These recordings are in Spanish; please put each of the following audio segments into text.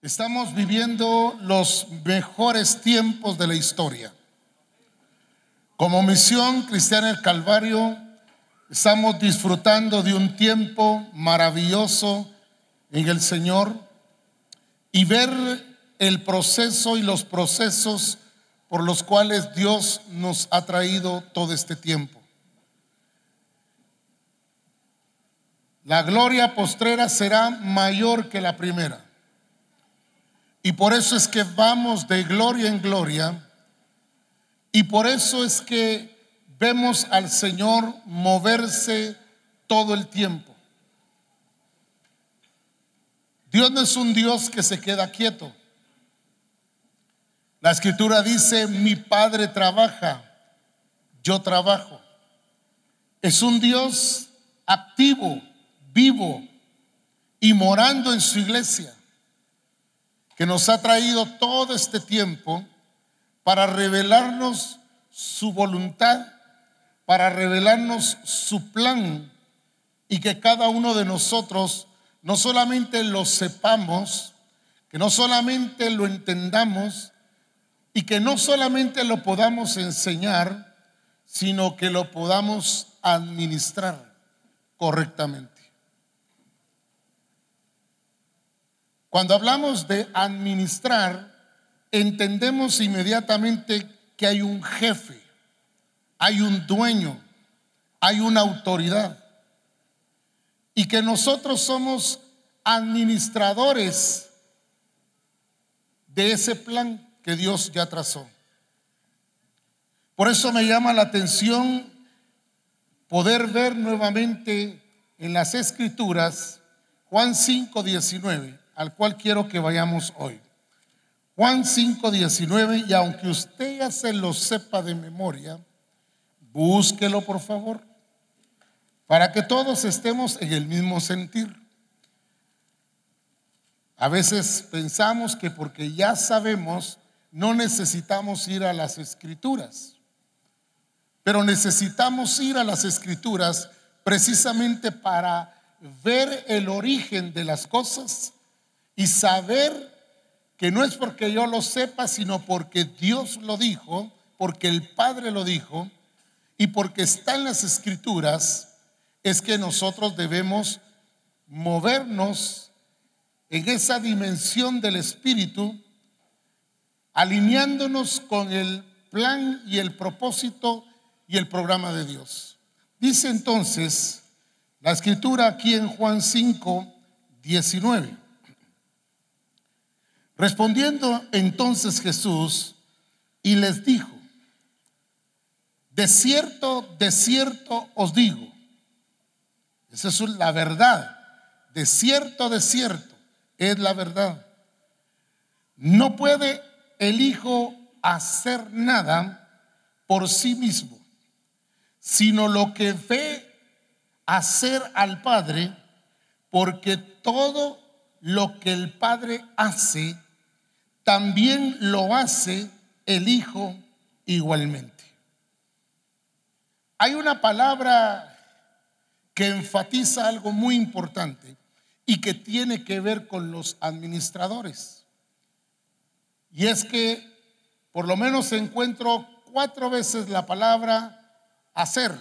Estamos viviendo los mejores tiempos de la historia. Como misión cristiana del Calvario, estamos disfrutando de un tiempo maravilloso en el Señor y ver el proceso y los procesos por los cuales Dios nos ha traído todo este tiempo. La gloria postrera será mayor que la primera. Y por eso es que vamos de gloria en gloria. Y por eso es que vemos al Señor moverse todo el tiempo. Dios no es un Dios que se queda quieto. La escritura dice, mi Padre trabaja, yo trabajo. Es un Dios activo, vivo y morando en su iglesia que nos ha traído todo este tiempo para revelarnos su voluntad, para revelarnos su plan y que cada uno de nosotros no solamente lo sepamos, que no solamente lo entendamos y que no solamente lo podamos enseñar, sino que lo podamos administrar correctamente. Cuando hablamos de administrar, entendemos inmediatamente que hay un jefe, hay un dueño, hay una autoridad y que nosotros somos administradores de ese plan que Dios ya trazó. Por eso me llama la atención poder ver nuevamente en las escrituras Juan 5, 19 al cual quiero que vayamos hoy. Juan 5, 19, y aunque usted ya se lo sepa de memoria, búsquelo por favor, para que todos estemos en el mismo sentir. A veces pensamos que porque ya sabemos, no necesitamos ir a las escrituras, pero necesitamos ir a las escrituras precisamente para ver el origen de las cosas y saber que no es porque yo lo sepa, sino porque Dios lo dijo, porque el Padre lo dijo y porque está en las escrituras, es que nosotros debemos movernos en esa dimensión del Espíritu, alineándonos con el plan y el propósito y el programa de Dios. Dice entonces la escritura aquí en Juan 5, 19. Respondiendo entonces Jesús y les dijo, de cierto, de cierto os digo, esa es la verdad, de cierto, de cierto, es la verdad. No puede el Hijo hacer nada por sí mismo, sino lo que ve hacer al Padre, porque todo lo que el Padre hace, también lo hace el Hijo igualmente. Hay una palabra que enfatiza algo muy importante y que tiene que ver con los administradores. Y es que por lo menos encuentro cuatro veces la palabra hacer.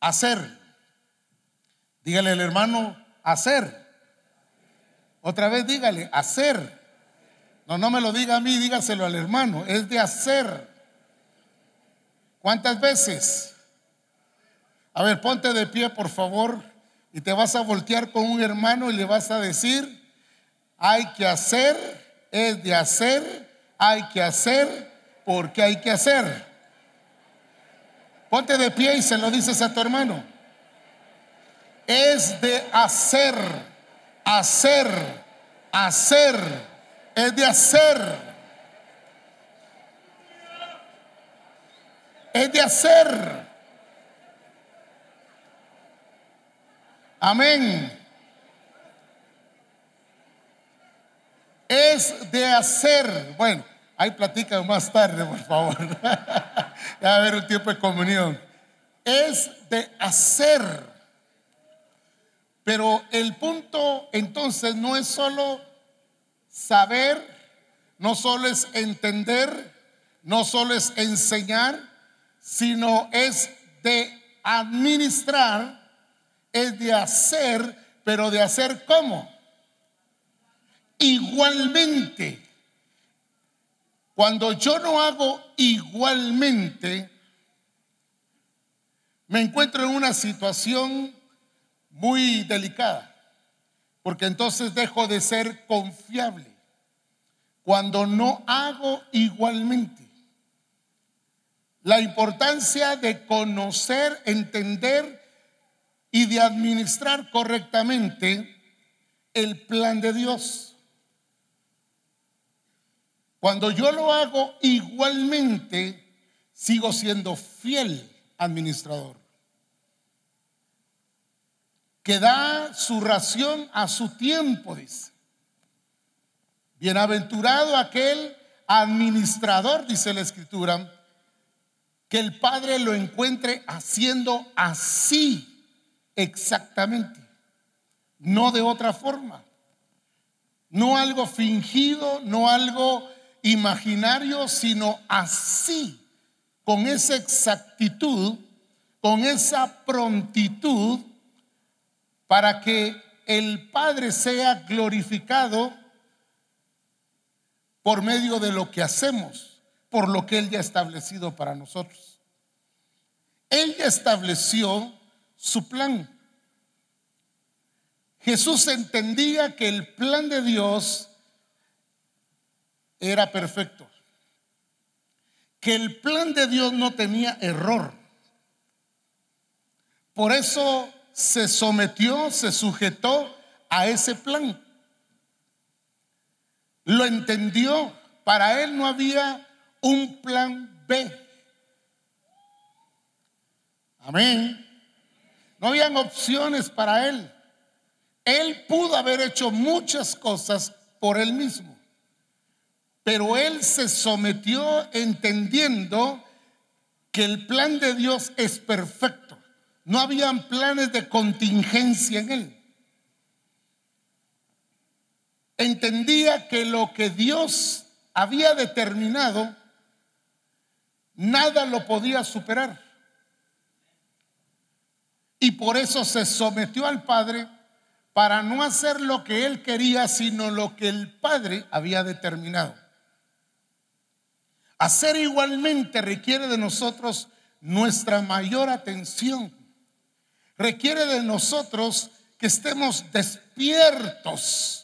Hacer. Dígale al hermano, hacer. Otra vez dígale, hacer. No, no me lo diga a mí, dígaselo al hermano. Es de hacer. ¿Cuántas veces? A ver, ponte de pie, por favor, y te vas a voltear con un hermano y le vas a decir, hay que hacer, es de hacer, hay que hacer, porque hay que hacer. Ponte de pie y se lo dices a tu hermano. Es de hacer, hacer, hacer es de hacer. Es de hacer. Amén. Es de hacer. Bueno, ahí platican más tarde, por favor. ya va a haber un tiempo de comunión. Es de hacer. Pero el punto entonces no es solo saber, no solo es entender, no solo es enseñar, sino es de administrar, es de hacer, pero de hacer cómo. Igualmente, cuando yo no hago igualmente, me encuentro en una situación muy delicada, porque entonces dejo de ser confiable cuando no hago igualmente. La importancia de conocer, entender y de administrar correctamente el plan de Dios. Cuando yo lo hago igualmente, sigo siendo fiel administrador que da su ración a su tiempo, dice. Bienaventurado aquel administrador, dice la escritura, que el Padre lo encuentre haciendo así exactamente, no de otra forma, no algo fingido, no algo imaginario, sino así, con esa exactitud, con esa prontitud para que el Padre sea glorificado por medio de lo que hacemos, por lo que Él ya ha establecido para nosotros. Él ya estableció su plan. Jesús entendía que el plan de Dios era perfecto, que el plan de Dios no tenía error. Por eso se sometió, se sujetó a ese plan. Lo entendió. Para él no había un plan B. Amén. No habían opciones para él. Él pudo haber hecho muchas cosas por él mismo. Pero él se sometió entendiendo que el plan de Dios es perfecto. No habían planes de contingencia en él. Entendía que lo que Dios había determinado, nada lo podía superar. Y por eso se sometió al Padre para no hacer lo que él quería, sino lo que el Padre había determinado. Hacer igualmente requiere de nosotros nuestra mayor atención requiere de nosotros que estemos despiertos,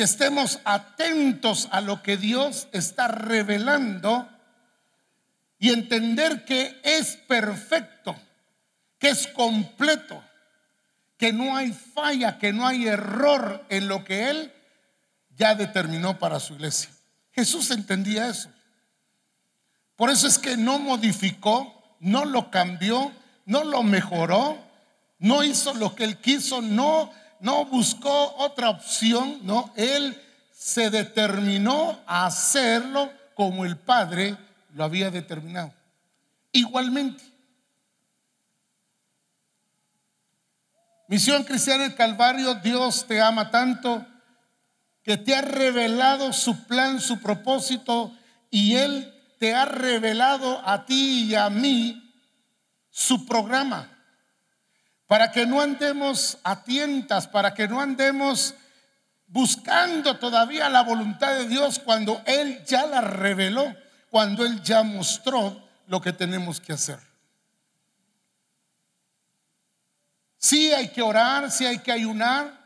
que estemos atentos a lo que Dios está revelando y entender que es perfecto, que es completo, que no hay falla, que no hay error en lo que Él ya determinó para su iglesia. Jesús entendía eso. Por eso es que no modificó, no lo cambió, no lo mejoró, no hizo lo que él quiso, no, no buscó otra opción, no, él se determinó a hacerlo como el Padre lo había determinado. Igualmente. Misión Cristiana del Calvario, Dios te ama tanto que te ha revelado su plan, su propósito, y Él te ha revelado a ti y a mí su programa, para que no andemos a tientas, para que no andemos buscando todavía la voluntad de Dios cuando Él ya la reveló, cuando Él ya mostró lo que tenemos que hacer. Sí hay que orar, sí hay que ayunar,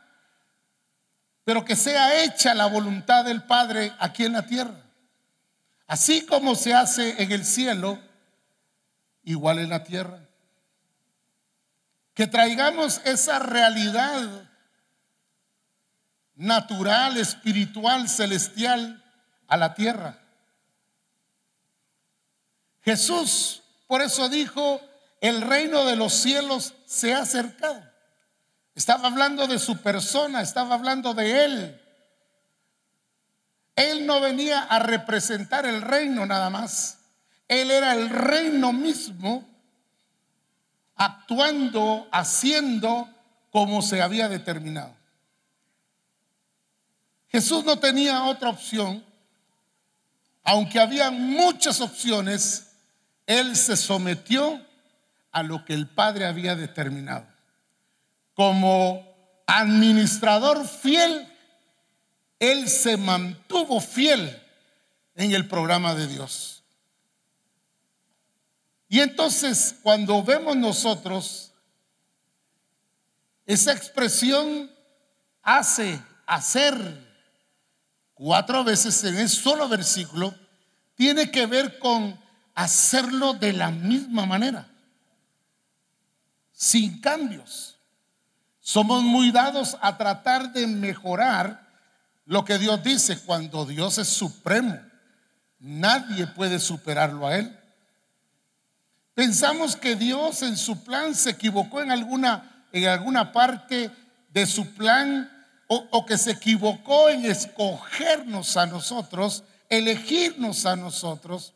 pero que sea hecha la voluntad del Padre aquí en la tierra. Así como se hace en el cielo, igual en la tierra. Que traigamos esa realidad natural, espiritual, celestial a la tierra. Jesús, por eso dijo, el reino de los cielos se ha acercado. Estaba hablando de su persona, estaba hablando de él. Él no venía a representar el reino nada más. Él era el reino mismo actuando, haciendo como se había determinado. Jesús no tenía otra opción, aunque había muchas opciones, él se sometió a lo que el Padre había determinado. Como administrador fiel, él se mantuvo fiel en el programa de Dios. Y entonces cuando vemos nosotros esa expresión hace, hacer, cuatro veces en el solo versículo, tiene que ver con hacerlo de la misma manera, sin cambios. Somos muy dados a tratar de mejorar lo que Dios dice cuando Dios es supremo. Nadie puede superarlo a Él. Pensamos que Dios en su plan se equivocó en alguna, en alguna parte de su plan o, que se equivocó en escogernos a nosotros, elegirnos a nosotros,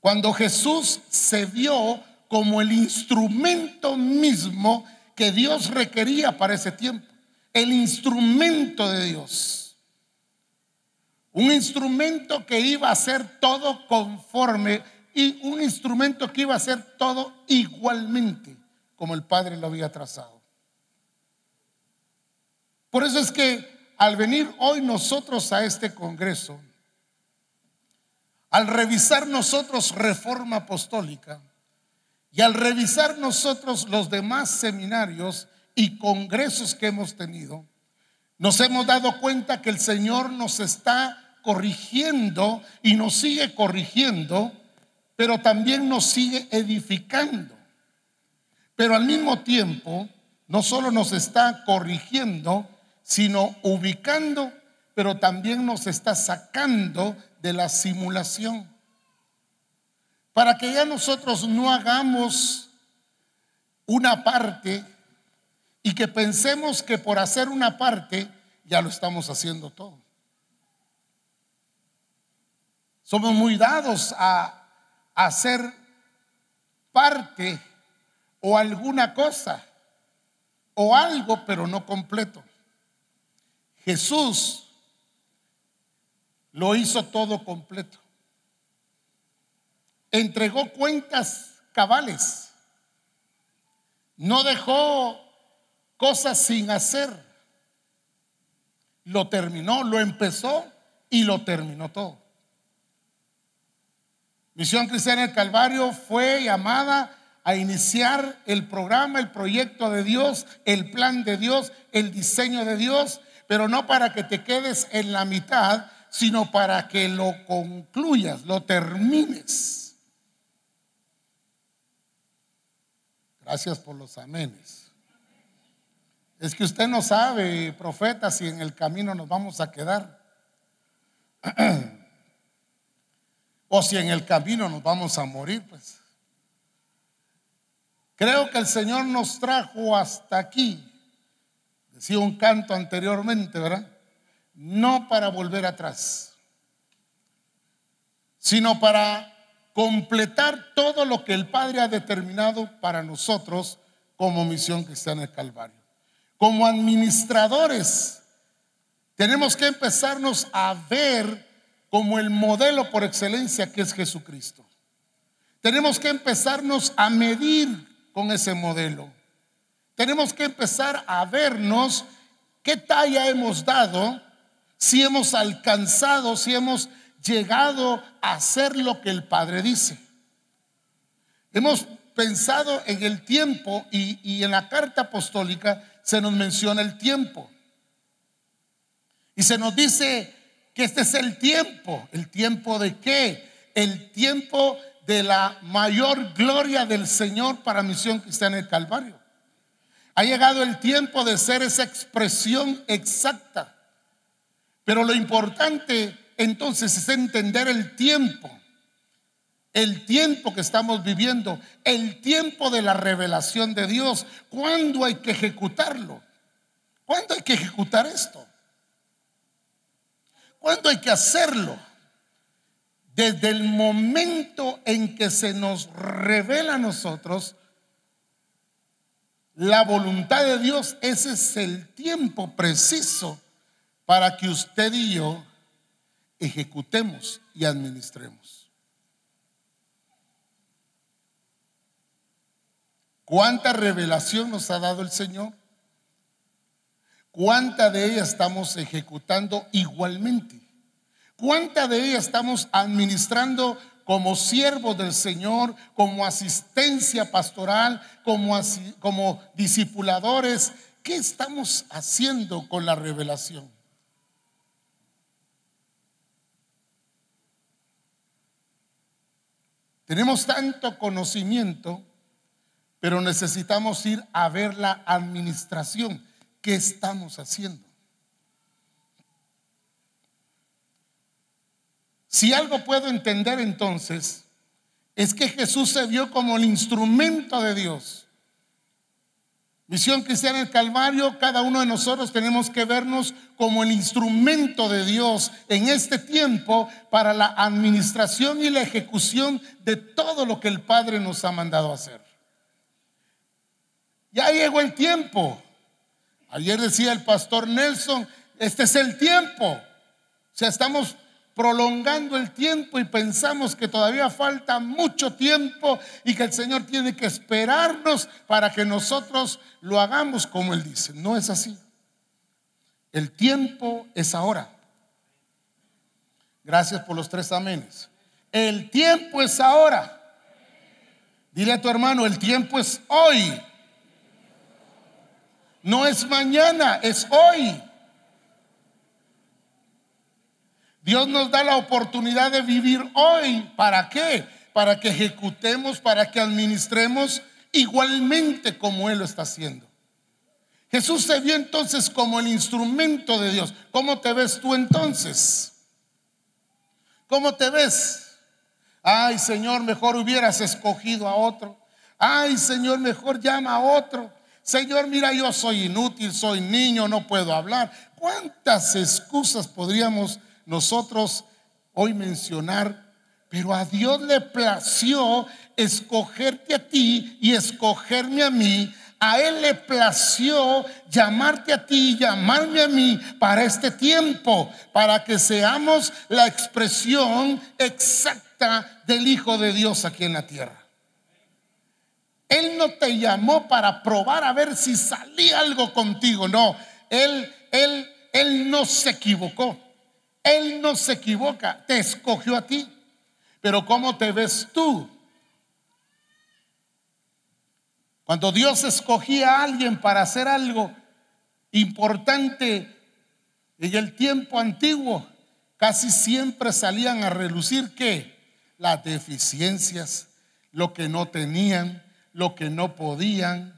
cuando Jesús se vio como el instrumento mismo que Dios requería para ese tiempo, el instrumento de Dios. Un instrumento que iba a hacer todo conforme y un instrumento que iba a hacer todo igualmente como el Padre lo había trazado. Por eso es que al venir hoy nosotros a este Congreso, al revisar nosotros reforma apostólica y al revisar nosotros los demás seminarios y congresos que hemos tenido, nos hemos dado cuenta que el Señor nos está corrigiendo y nos sigue corrigiendo, pero también nos sigue edificando. Pero al mismo tiempo, no solo nos está corrigiendo, sino ubicando, pero también nos está sacando de la simulación. Para que ya nosotros no hagamos una parte y que pensemos que por hacer una parte ya lo estamos haciendo todo. Somos muy dados a hacer parte o alguna cosa o algo, pero no completo. Jesús lo hizo todo completo. Entregó cuentas cabales. No dejó cosas sin hacer. Lo terminó, lo empezó y lo terminó todo. Misión Cristiana del Calvario fue llamada a iniciar el programa, el proyecto de Dios, el plan de Dios, el diseño de Dios pero no para que te quedes en la mitad, sino para que lo concluyas, lo termines. Gracias por los amenes. Es que usted no sabe, profeta, si en el camino nos vamos a quedar. o si en el camino nos vamos a morir, pues. Creo que el Señor nos trajo hasta aquí Decía un canto anteriormente, ¿verdad? No para volver atrás, sino para completar todo lo que el Padre ha determinado para nosotros como misión cristiana del Calvario. Como administradores, tenemos que empezarnos a ver como el modelo por excelencia que es Jesucristo. Tenemos que empezarnos a medir con ese modelo tenemos que empezar a vernos qué talla hemos dado, si hemos alcanzado, si hemos llegado a hacer lo que el Padre dice. Hemos pensado en el tiempo y, en la carta apostólica se nos menciona el tiempo. Y se nos dice que este es el tiempo. ¿El tiempo de qué? El tiempo de la mayor gloria del Señor para Misión Cristiana del Calvario. Ha llegado el tiempo de ser esa expresión exacta. Pero lo importante entonces es entender el tiempo. El tiempo que estamos viviendo, el tiempo de la revelación de Dios. ¿Cuándo hay que ejecutarlo? ¿Cuándo hay que ejecutar esto? ¿Cuándo hay que hacerlo? Desde el momento en que se nos revela a nosotros la voluntad de Dios, ese es el tiempo preciso para que usted y yo ejecutemos y administremos. ¿Cuánta revelación nos ha dado el Señor? ¿Cuánta de ella estamos ejecutando igualmente? ¿Cuánta de ella estamos administrando como siervos del Señor, como asistencia pastoral, como, como discipuladores? ¿Qué estamos haciendo con la revelación? Tenemos tanto conocimiento, pero necesitamos ir a ver la administración. ¿Qué estamos haciendo? Si algo puedo entender entonces, es que Jesús se vio como el instrumento de Dios. Misión Cristiana el Calvario, cada uno de nosotros tenemos que vernos como el instrumento de Dios en este tiempo para la administración y la ejecución de todo lo que el Padre nos ha mandado hacer. Ya llegó el tiempo. Ayer decía el pastor Nelson, este es el tiempo. O sea, estamos prolongando el tiempo y pensamos que todavía falta mucho tiempo y que el Señor tiene que esperarnos para que nosotros lo hagamos como Él dice. No es así. El tiempo es ahora. Gracias por los tres amenes. El tiempo es ahora. Dile a tu hermano, el tiempo es hoy. No es mañana, es hoy. Dios nos da la oportunidad de vivir hoy. ¿Para qué? Para que ejecutemos, para que administremos igualmente como Él lo está haciendo. Jesús se vio entonces como el instrumento de Dios. ¿Cómo te ves tú entonces? ¿Cómo te ves? Ay, Señor, mejor hubieras escogido a otro. Ay, Señor, mejor llama a otro. Señor, mira, yo soy inútil, soy niño, no puedo hablar. ¿Cuántas excusas podríamos nosotros hoy mencionar, pero a Dios le plació escogerte a ti y escogerme a mí. A Él le plació llamarte a ti y llamarme a mí para este tiempo, para que seamos la expresión exacta del Hijo de Dios aquí en la tierra. Él no te llamó para probar a ver si salía algo contigo, no. Él, él, él no se equivocó. Él no se equivoca, te escogió a ti. Pero ¿cómo te ves tú? Cuando Dios escogía a alguien para hacer algo importante en el tiempo antiguo, casi siempre salían a relucir que las deficiencias, lo que no tenían, lo que no podían.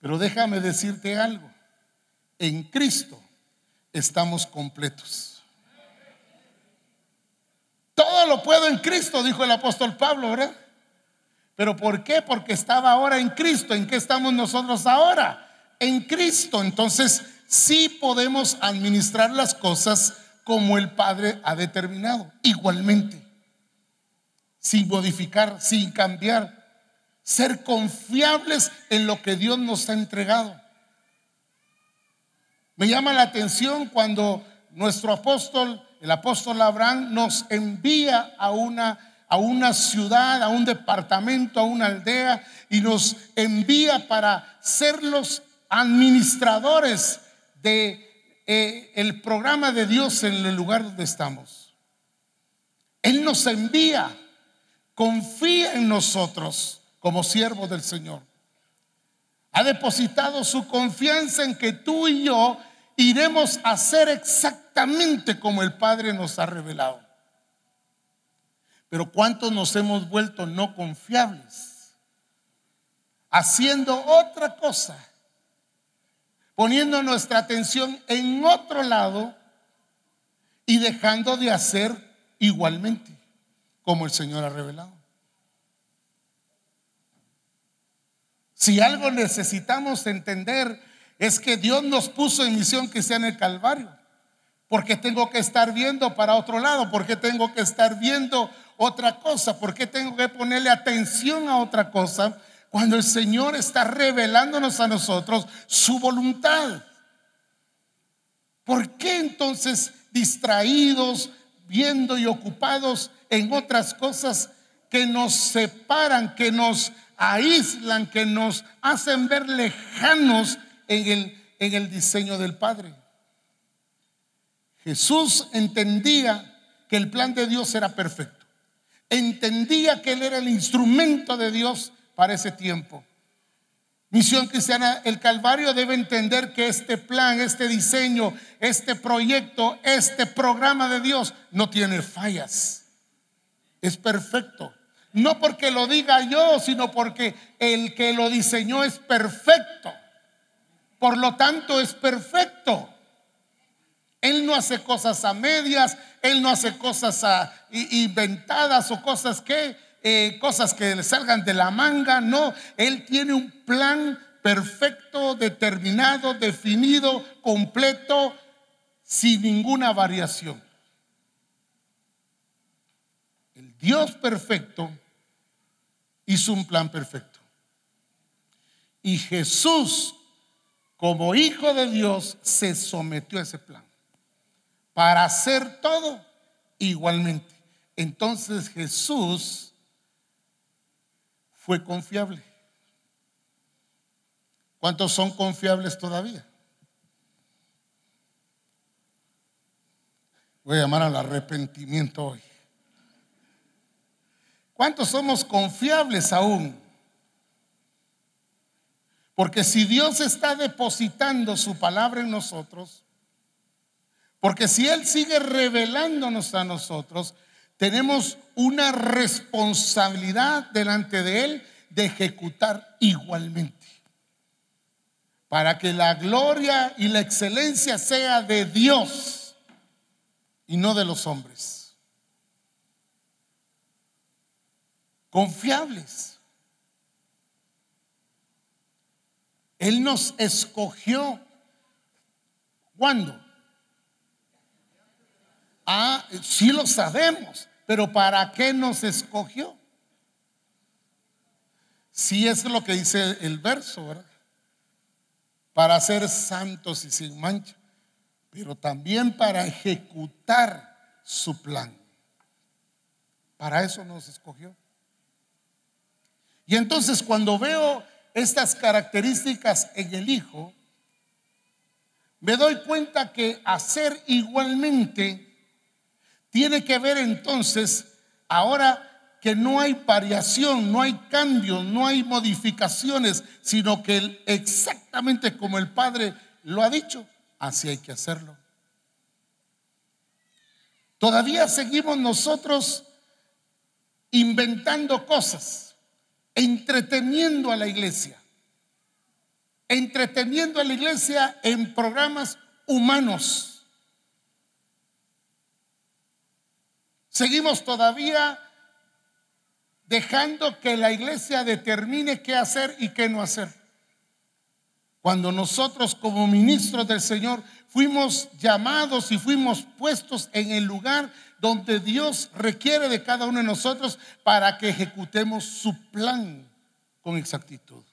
Pero déjame decirte algo en Cristo estamos completos. Todo lo puedo en Cristo, dijo el apóstol Pablo, ¿verdad? Pero ¿por qué? Porque estaba ahora en Cristo. ¿En qué estamos nosotros ahora? En Cristo. Entonces, sí podemos administrar las cosas como el Padre ha determinado, igualmente, sin modificar, sin cambiar, ser confiables en lo que Dios nos ha entregado. Me llama la atención cuando nuestro apóstol, el apóstol Abraham, nos envía a una, a una ciudad, a un departamento, a una aldea, y nos envía para ser los administradores de eh, el programa de Dios en el lugar donde estamos. Él nos envía, confía en nosotros como siervos del Señor. Ha depositado su confianza en que tú y yo iremos a ser exactamente como el Padre nos ha revelado. Pero ¿cuántos nos hemos vuelto no confiables? Haciendo otra cosa, poniendo nuestra atención en otro lado y dejando de hacer igualmente como el Señor ha revelado. Si algo necesitamos entender es que Dios nos puso en misión que sea en el Calvario. Porque tengo que estar viendo para otro lado, porque tengo que estar viendo otra cosa, porque tengo que ponerle atención a otra cosa, Cuando el Señor está revelándonos a nosotros su voluntad. ¿Por qué entonces distraídos, viendo y ocupados en otras cosas que nos separan, que nos aíslan, que nos hacen ver lejanos en el, en el diseño del Padre? Jesús entendía que el plan de Dios era perfecto. Entendía que Él era el instrumento de Dios para ese tiempo. Misión cristiana, el Calvario debe entender que este plan, este diseño, este proyecto, este programa de Dios no tiene fallas. Es perfecto. No porque lo diga yo, sino porque el que lo diseñó es perfecto. Por lo tanto, es perfecto. Él no hace cosas a medias, Él no hace cosas inventadas o cosas que, eh, cosas que le salgan de la manga, no, Él tiene un plan perfecto, determinado, definido, completo, sin ninguna variación. El Dios perfecto hizo un plan perfecto. Y Jesús, como hijo de Dios, se sometió a ese plan para hacer todo igualmente. Entonces Jesús fue confiable. ¿Cuántos son confiables todavía? Voy a llamar al arrepentimiento hoy. ¿Cuántos somos confiables aún? Porque si Dios está depositando su palabra en nosotros, porque si Él sigue revelándonos a nosotros, tenemos una responsabilidad delante de Él de ejecutar igualmente. Para que la gloria y la excelencia sea de Dios y no de los hombres. Confiables. Él nos escogió. ¿Cuándo? Ah, sí lo sabemos, pero ¿para qué nos escogió? Sí es lo que dice el verso, ¿verdad? Para ser santos y sin mancha, pero también para ejecutar su plan. Para eso nos escogió. Y entonces cuando veo estas características en el Hijo, me doy cuenta que hacer igualmente tiene que ver entonces ahora que no hay variación, no hay cambio, no hay modificaciones, sino que exactamente como el Padre lo ha dicho, así hay que hacerlo. Todavía seguimos nosotros inventando cosas, entreteniendo a la iglesia, entreteniendo a la iglesia en programas humanos Seguimos todavía dejando que la iglesia determine qué hacer y qué no hacer. Cuando nosotros como ministros del Señor fuimos llamados y fuimos puestos en el lugar donde Dios requiere de cada uno de nosotros para que ejecutemos su plan con exactitud.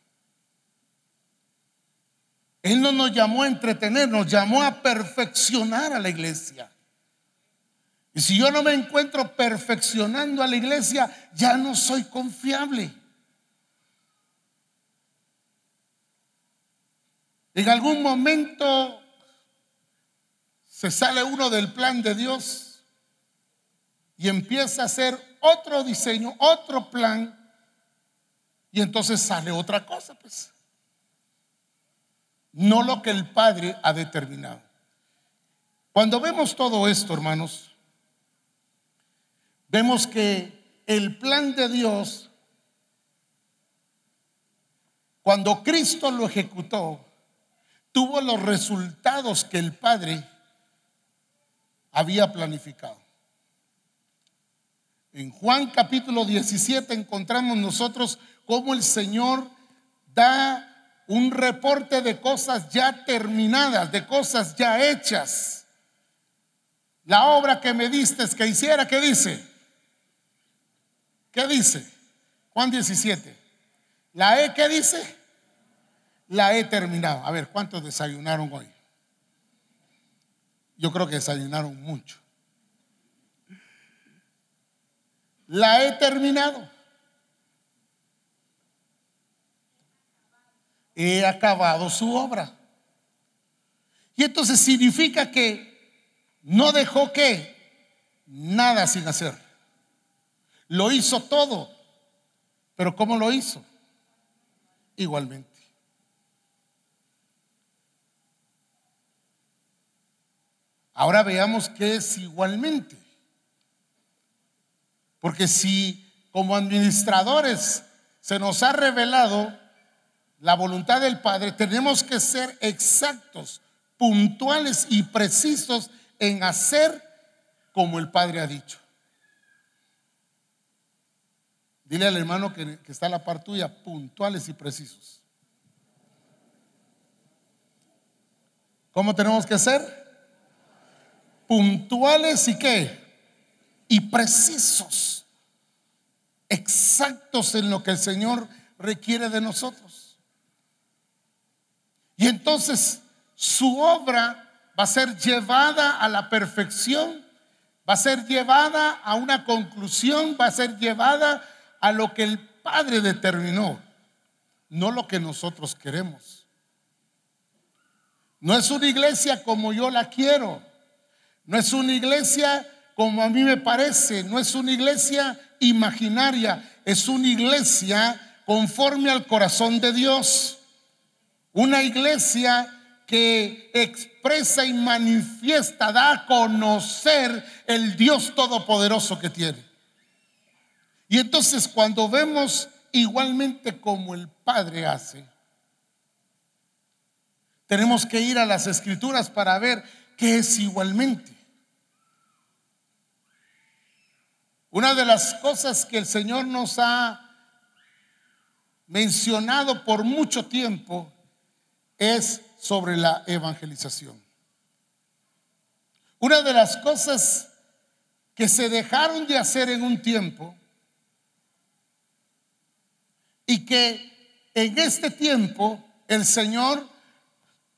Él no nos llamó a entretener, nos llamó a perfeccionar a la iglesia. Y si yo no me encuentro perfeccionando a la iglesia, ya no soy confiable. En algún momento se sale uno del plan de Dios y empieza a hacer otro diseño, otro plan, y entonces sale otra cosa, pues. No lo que el Padre ha determinado. Cuando vemos todo esto, hermanos, vemos que el plan de Dios, cuando Cristo lo ejecutó, tuvo los resultados que el Padre había planificado. En Juan capítulo 17 encontramos nosotros cómo el Señor da un reporte de cosas ya terminadas, de cosas ya hechas. La obra que me diste que hiciera, ¿qué dice? ¿Qué dice? Juan 17. La he, ¿qué dice? La he terminado. A ver, ¿cuántos desayunaron hoy? Yo creo que desayunaron mucho. La he terminado. He acabado su obra. Y entonces significa que no dejó que nada sin hacer. Lo hizo todo. Pero ¿cómo lo hizo? Igualmente. Ahora veamos qué es igualmente. Porque si como administradores se nos ha revelado la voluntad del Padre, tenemos que ser exactos, puntuales y precisos en hacer como el Padre ha dicho. Dile al hermano que, está a la par tuya, puntuales y precisos. ¿Cómo tenemos que ser? Puntuales y qué? Y precisos. Exactos en lo que el Señor requiere de nosotros. Y entonces su obra va a ser llevada a la perfección, va a ser llevada a una conclusión, va a ser llevada a lo que el Padre determinó, no lo que nosotros queremos. No es una iglesia como yo la quiero, no es una iglesia como a mí me parece, no es una iglesia imaginaria, es una iglesia conforme al corazón de Dios, una iglesia que expresa y manifiesta, da a conocer el Dios todopoderoso que tiene. Y entonces cuando vemos igualmente como el Padre hace, tenemos que ir a las escrituras para ver qué es igualmente. Una de las cosas que el Señor nos ha mencionado por mucho tiempo es sobre la evangelización. Una de las cosas que se dejaron de hacer en un tiempo y que en este tiempo el Señor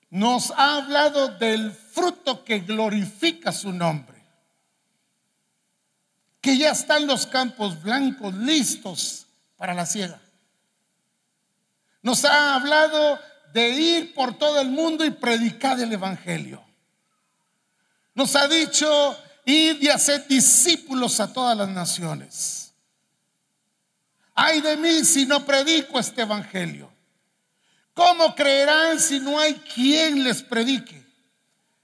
nos ha hablado del fruto que glorifica su nombre. Que ya están los campos blancos listos para la siega. Nos ha hablado de ir por todo el mundo y predicar el Evangelio. Nos ha dicho, ir y hacer discípulos a todas las naciones. Ay de mí si no predico este Evangelio. ¿Cómo creerán si no hay quien les predique?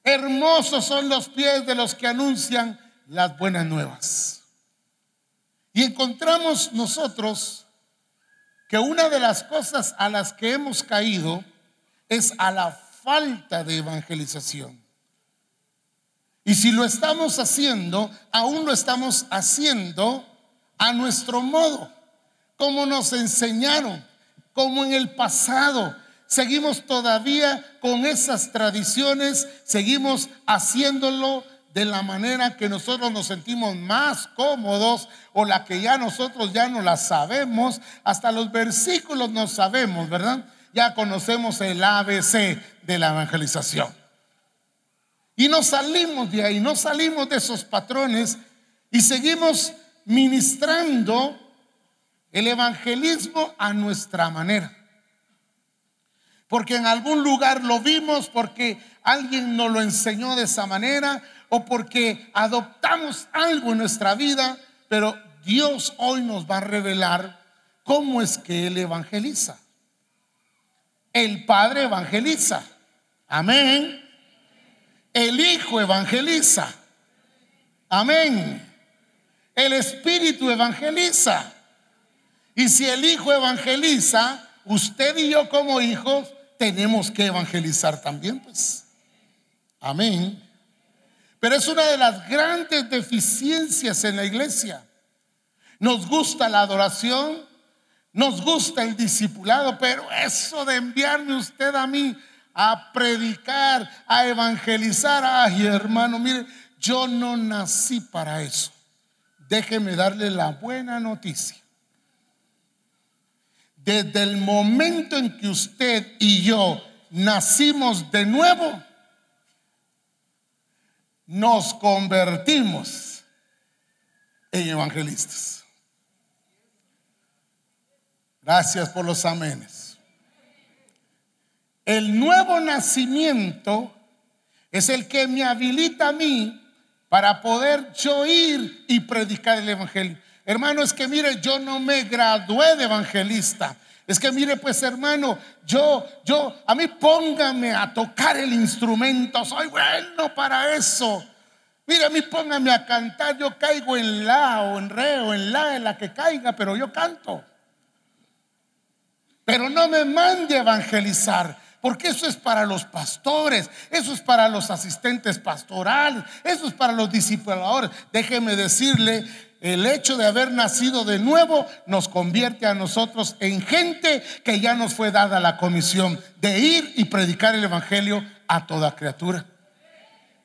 Hermosos son los pies de los que anuncian las buenas nuevas. Y encontramos nosotros que una de las cosas a las que hemos caído es a la falta de evangelización. Y si lo estamos haciendo, aún lo estamos haciendo a nuestro modo, como nos enseñaron, como en el pasado. Seguimos todavía con esas tradiciones, seguimos haciéndolo de la manera que nosotros nos sentimos más cómodos o la que ya nosotros ya no la sabemos, hasta los versículos no sabemos, ¿verdad? ya conocemos el ABC de la evangelización. Y no salimos de ahí, no salimos de esos patrones y seguimos ministrando el evangelismo a nuestra manera. Porque en algún lugar lo vimos, porque alguien nos lo enseñó de esa manera o porque adoptamos algo en nuestra vida, pero Dios hoy nos va a revelar cómo es que Él evangeliza. El Padre evangeliza. Amén. El Hijo evangeliza. Amén. El Espíritu evangeliza. Y si el Hijo evangeliza, usted y yo como hijos tenemos que evangelizar también, pues. Amén. Pero es una de las grandes deficiencias en la iglesia. Nos gusta la adoración, nos gusta el discipulado, pero eso de enviarme usted a mí a predicar, a evangelizar, ay hermano, mire, yo no nací para eso. Déjeme darle la buena noticia. desde el momento en que usted y yo nacimos de nuevo, nos convertimos en evangelistas. Gracias por los amenes. El nuevo nacimiento es el que me habilita a mí para poder yo ir y predicar el Evangelio. Hermano, es que mire, yo no me gradué de evangelista. Es que mire, pues hermano, yo, yo, a mí póngame a tocar el instrumento, soy bueno para eso. Mire, a mí póngame a cantar, yo caigo en la o en re o en la, en la que caiga, pero yo canto. Pero no me mande a evangelizar. Porque eso es para los pastores, eso es para los asistentes pastorales, eso es para los discipuladores. Déjeme decirle, el hecho de haber nacido de nuevo nos convierte a nosotros en gente que ya nos fue dada la comisión de ir y predicar el Evangelio a toda criatura.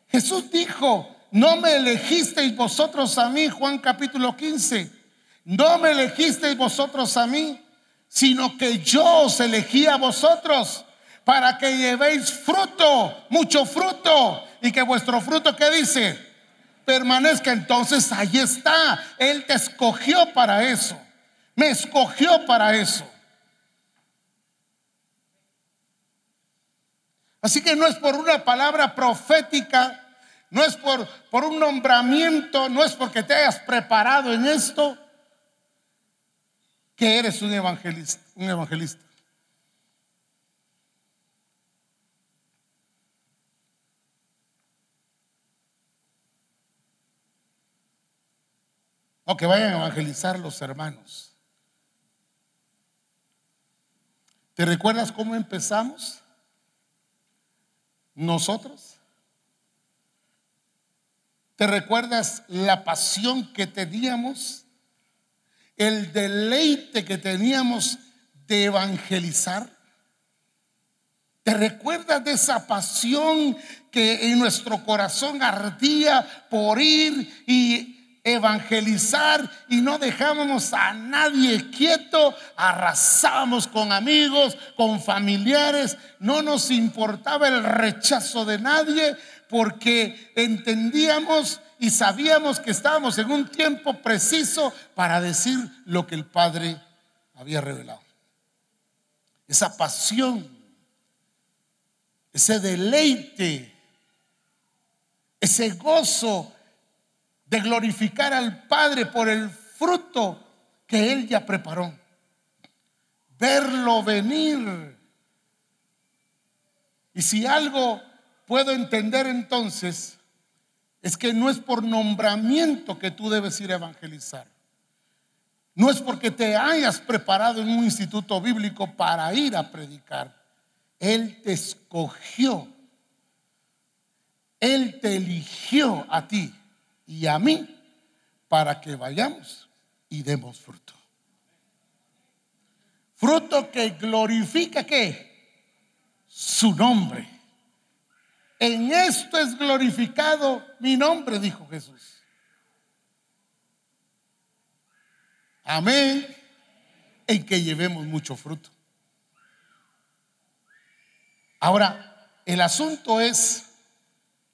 Jesús dijo, no me elegisteis vosotros a mí, Juan capítulo 15, no me elegisteis vosotros a mí, sino que yo os elegí a vosotros para que llevéis fruto, mucho fruto, y que vuestro fruto, ¿qué dice? Permanezca. Entonces ahí está. Él te escogió para eso. Me escogió para eso. Así que no es por una palabra profética, no es por, por un nombramiento, no es porque te hayas preparado en esto, que eres un evangelista. Un evangelista. O que vayan a evangelizar los hermanos. ¿Te recuerdas cómo empezamos? Nosotros. ¿Te recuerdas la pasión que teníamos? El deleite que teníamos de evangelizar. ¿Te recuerdas de esa pasión que en nuestro corazón ardía por ir y evangelizar y no dejábamos a nadie quieto, arrasábamos con amigos, con familiares, no nos importaba el rechazo de nadie porque entendíamos y sabíamos que estábamos en un tiempo preciso para decir lo que el Padre había revelado. Esa pasión, ese deleite, ese gozo de glorificar al Padre por el fruto que Él ya preparó. Verlo venir. Y si algo puedo entender entonces, es que no es por nombramiento que tú debes ir a evangelizar. No es porque te hayas preparado en un instituto bíblico para ir a predicar. Él te escogió. Él te eligió a ti y a mí para que vayamos y demos fruto. Fruto que glorifica que su nombre. En esto es glorificado mi nombre, dijo Jesús. Amén. En que llevemos mucho fruto. Ahora, el asunto es,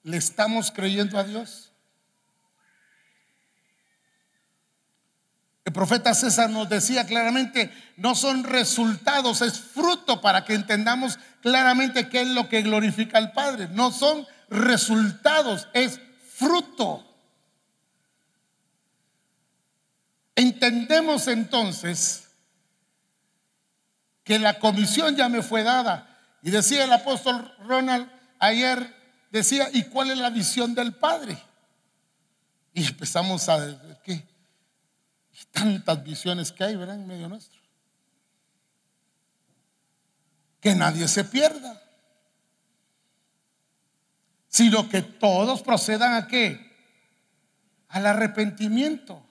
¿le estamos creyendo a Dios? El profeta César nos decía claramente, no son resultados, es fruto para que entendamos claramente qué es lo que glorifica al Padre. No son resultados, es fruto. Entendemos entonces que la comisión ya me fue dada. Y decía el apóstol Ronald ayer, decía, ¿y cuál es la visión del Padre? Y empezamos a decir, ¿qué? Tantas visiones que hay, ¿verdad? En medio nuestro. Que nadie se pierda, sino que todos procedan a qué? Al arrepentimiento.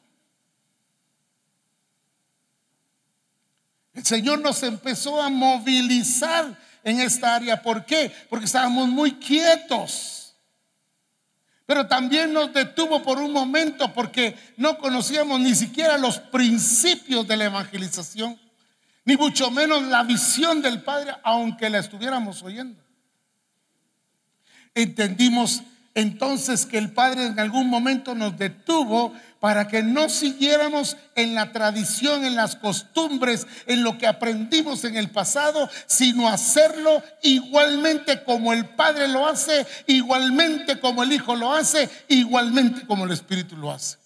El Señor nos empezó a movilizar en esta área. ¿Por qué? Porque estábamos muy quietos. Pero también nos detuvo por un momento porque no conocíamos ni siquiera los principios de la evangelización. ni mucho menos la visión del Padre, aunque la estuviéramos oyendo. Entendimos entonces que el Padre en algún momento nos detuvo para que no siguiéramos en la tradición, en las costumbres, en lo que aprendimos en el pasado, sino hacerlo igualmente como el Padre lo hace, igualmente como el Hijo lo hace, igualmente como el Espíritu lo hace.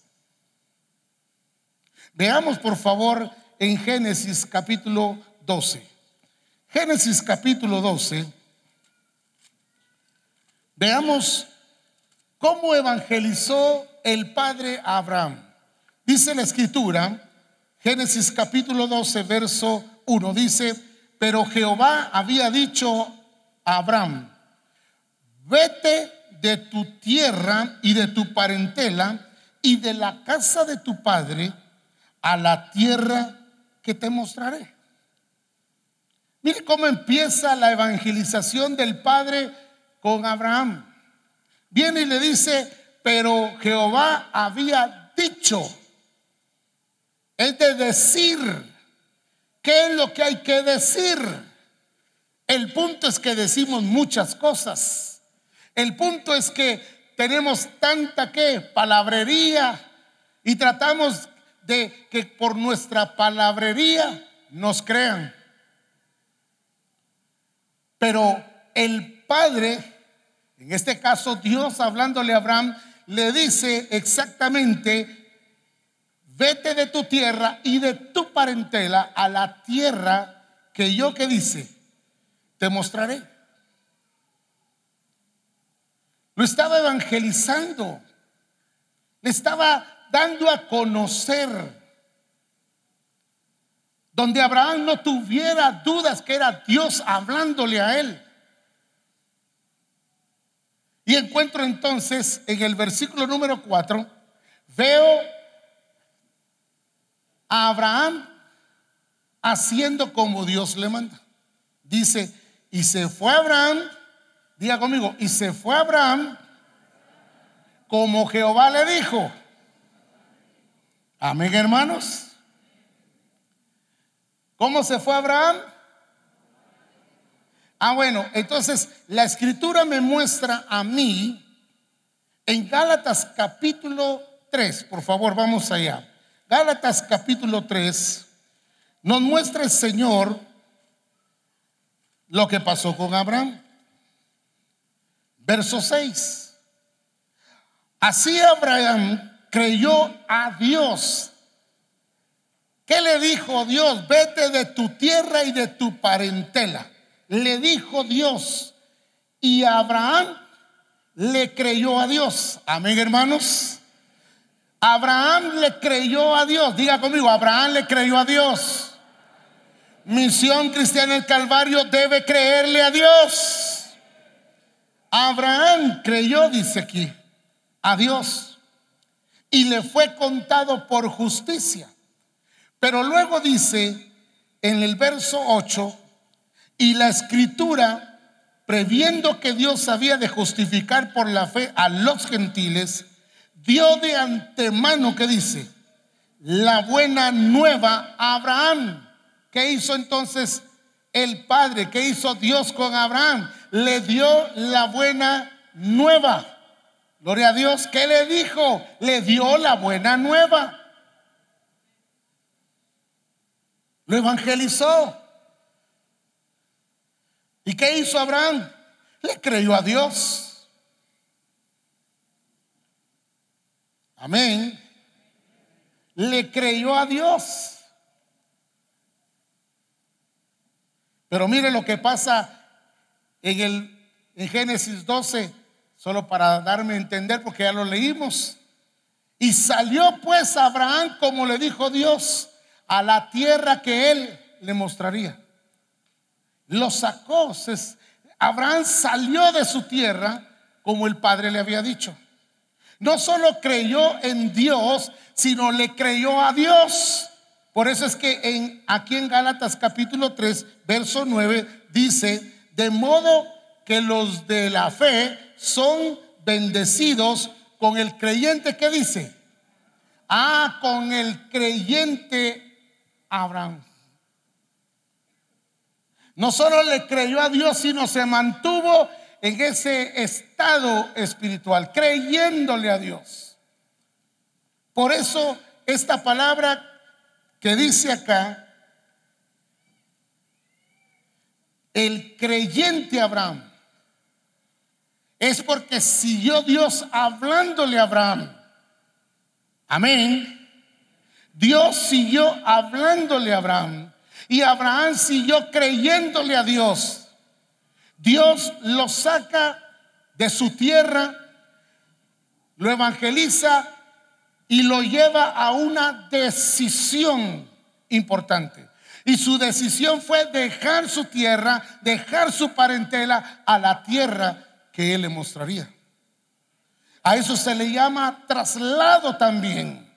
Veamos por favor en Génesis capítulo 12. Génesis capítulo 12. Veamos ¿Cómo evangelizó el padre Abraham? Dice la escritura, Génesis capítulo 12, verso 1, dice, pero Jehová había dicho a Abraham, vete de tu tierra y de tu parentela y de la casa de tu padre a la tierra que te mostraré. Mire cómo empieza la evangelización del Padre con Abraham. Viene y le dice, pero Jehová había dicho. Es de decir. ¿Qué es lo que hay que decir? El punto es que decimos muchas cosas. El punto es que tenemos tanta que palabrería y tratamos de que por nuestra palabrería nos crean. Pero el Padre en este caso, Dios hablándole a Abraham, le dice exactamente, vete de tu tierra y de tu parentela a la tierra que yo que dice, te mostraré. Lo estaba evangelizando, le estaba dando a conocer, donde Abraham no tuviera dudas que era Dios hablándole a él. Y encuentro entonces en el versículo número 4, veo a Abraham haciendo como Dios le manda. Dice, y se fue Abraham, diga conmigo, y se fue Abraham como Jehová le dijo. Amén, hermanos. ¿Cómo se fue Abraham? Ah, bueno, entonces la escritura me muestra a mí en Gálatas capítulo 3, por favor, vamos allá. Gálatas capítulo 3 nos muestra el Señor lo que pasó con Abraham. Verso 6. Así Abraham creyó a Dios. ¿Qué le dijo Dios? Vete de tu tierra y de tu parentela le dijo Dios y Abraham le creyó a Dios. Amén, hermanos. Abraham le creyó a Dios. Diga conmigo, Abraham le creyó a Dios. Misión Cristiana del Calvario debe creerle a Dios. Abraham creyó, dice aquí, a Dios. Y le fue contado por justicia. Pero luego dice en el verso 8, y la escritura, previendo que Dios había de justificar por la fe a los gentiles, dio de antemano que dice, la buena nueva a Abraham. ¿Qué hizo entonces el Padre? ¿Qué hizo Dios con Abraham? Le dio la buena nueva. Gloria a Dios. ¿Qué le dijo? Le dio la buena nueva. Lo evangelizó. ¿Y qué hizo Abraham? Le creyó a Dios. Amén. Le creyó a Dios. Pero mire lo que pasa en el en Génesis 12, solo para darme a entender porque ya lo leímos. Y salió pues Abraham como le dijo Dios a la tierra que él le mostraría lo sacó. Abraham salió de su tierra como el padre le había dicho. No solo creyó en Dios, sino le creyó a Dios. Por eso es que en, aquí en Gálatas capítulo 3, verso 9, dice, de modo que los de la fe son bendecidos con el creyente que dice, ah, con el creyente Abraham. No solo le creyó a Dios, sino se mantuvo en ese estado espiritual, creyéndole a Dios. Por eso esta palabra que dice acá, el creyente Abraham, es porque siguió Dios hablándole a Abraham. Amén. Dios siguió hablándole a Abraham y Abraham siguió creyéndole a Dios. Dios lo saca de su tierra, lo evangeliza y lo lleva a una decisión importante. Y su decisión fue dejar su tierra, dejar su parentela a la tierra que él le mostraría. A eso se le llama traslado también.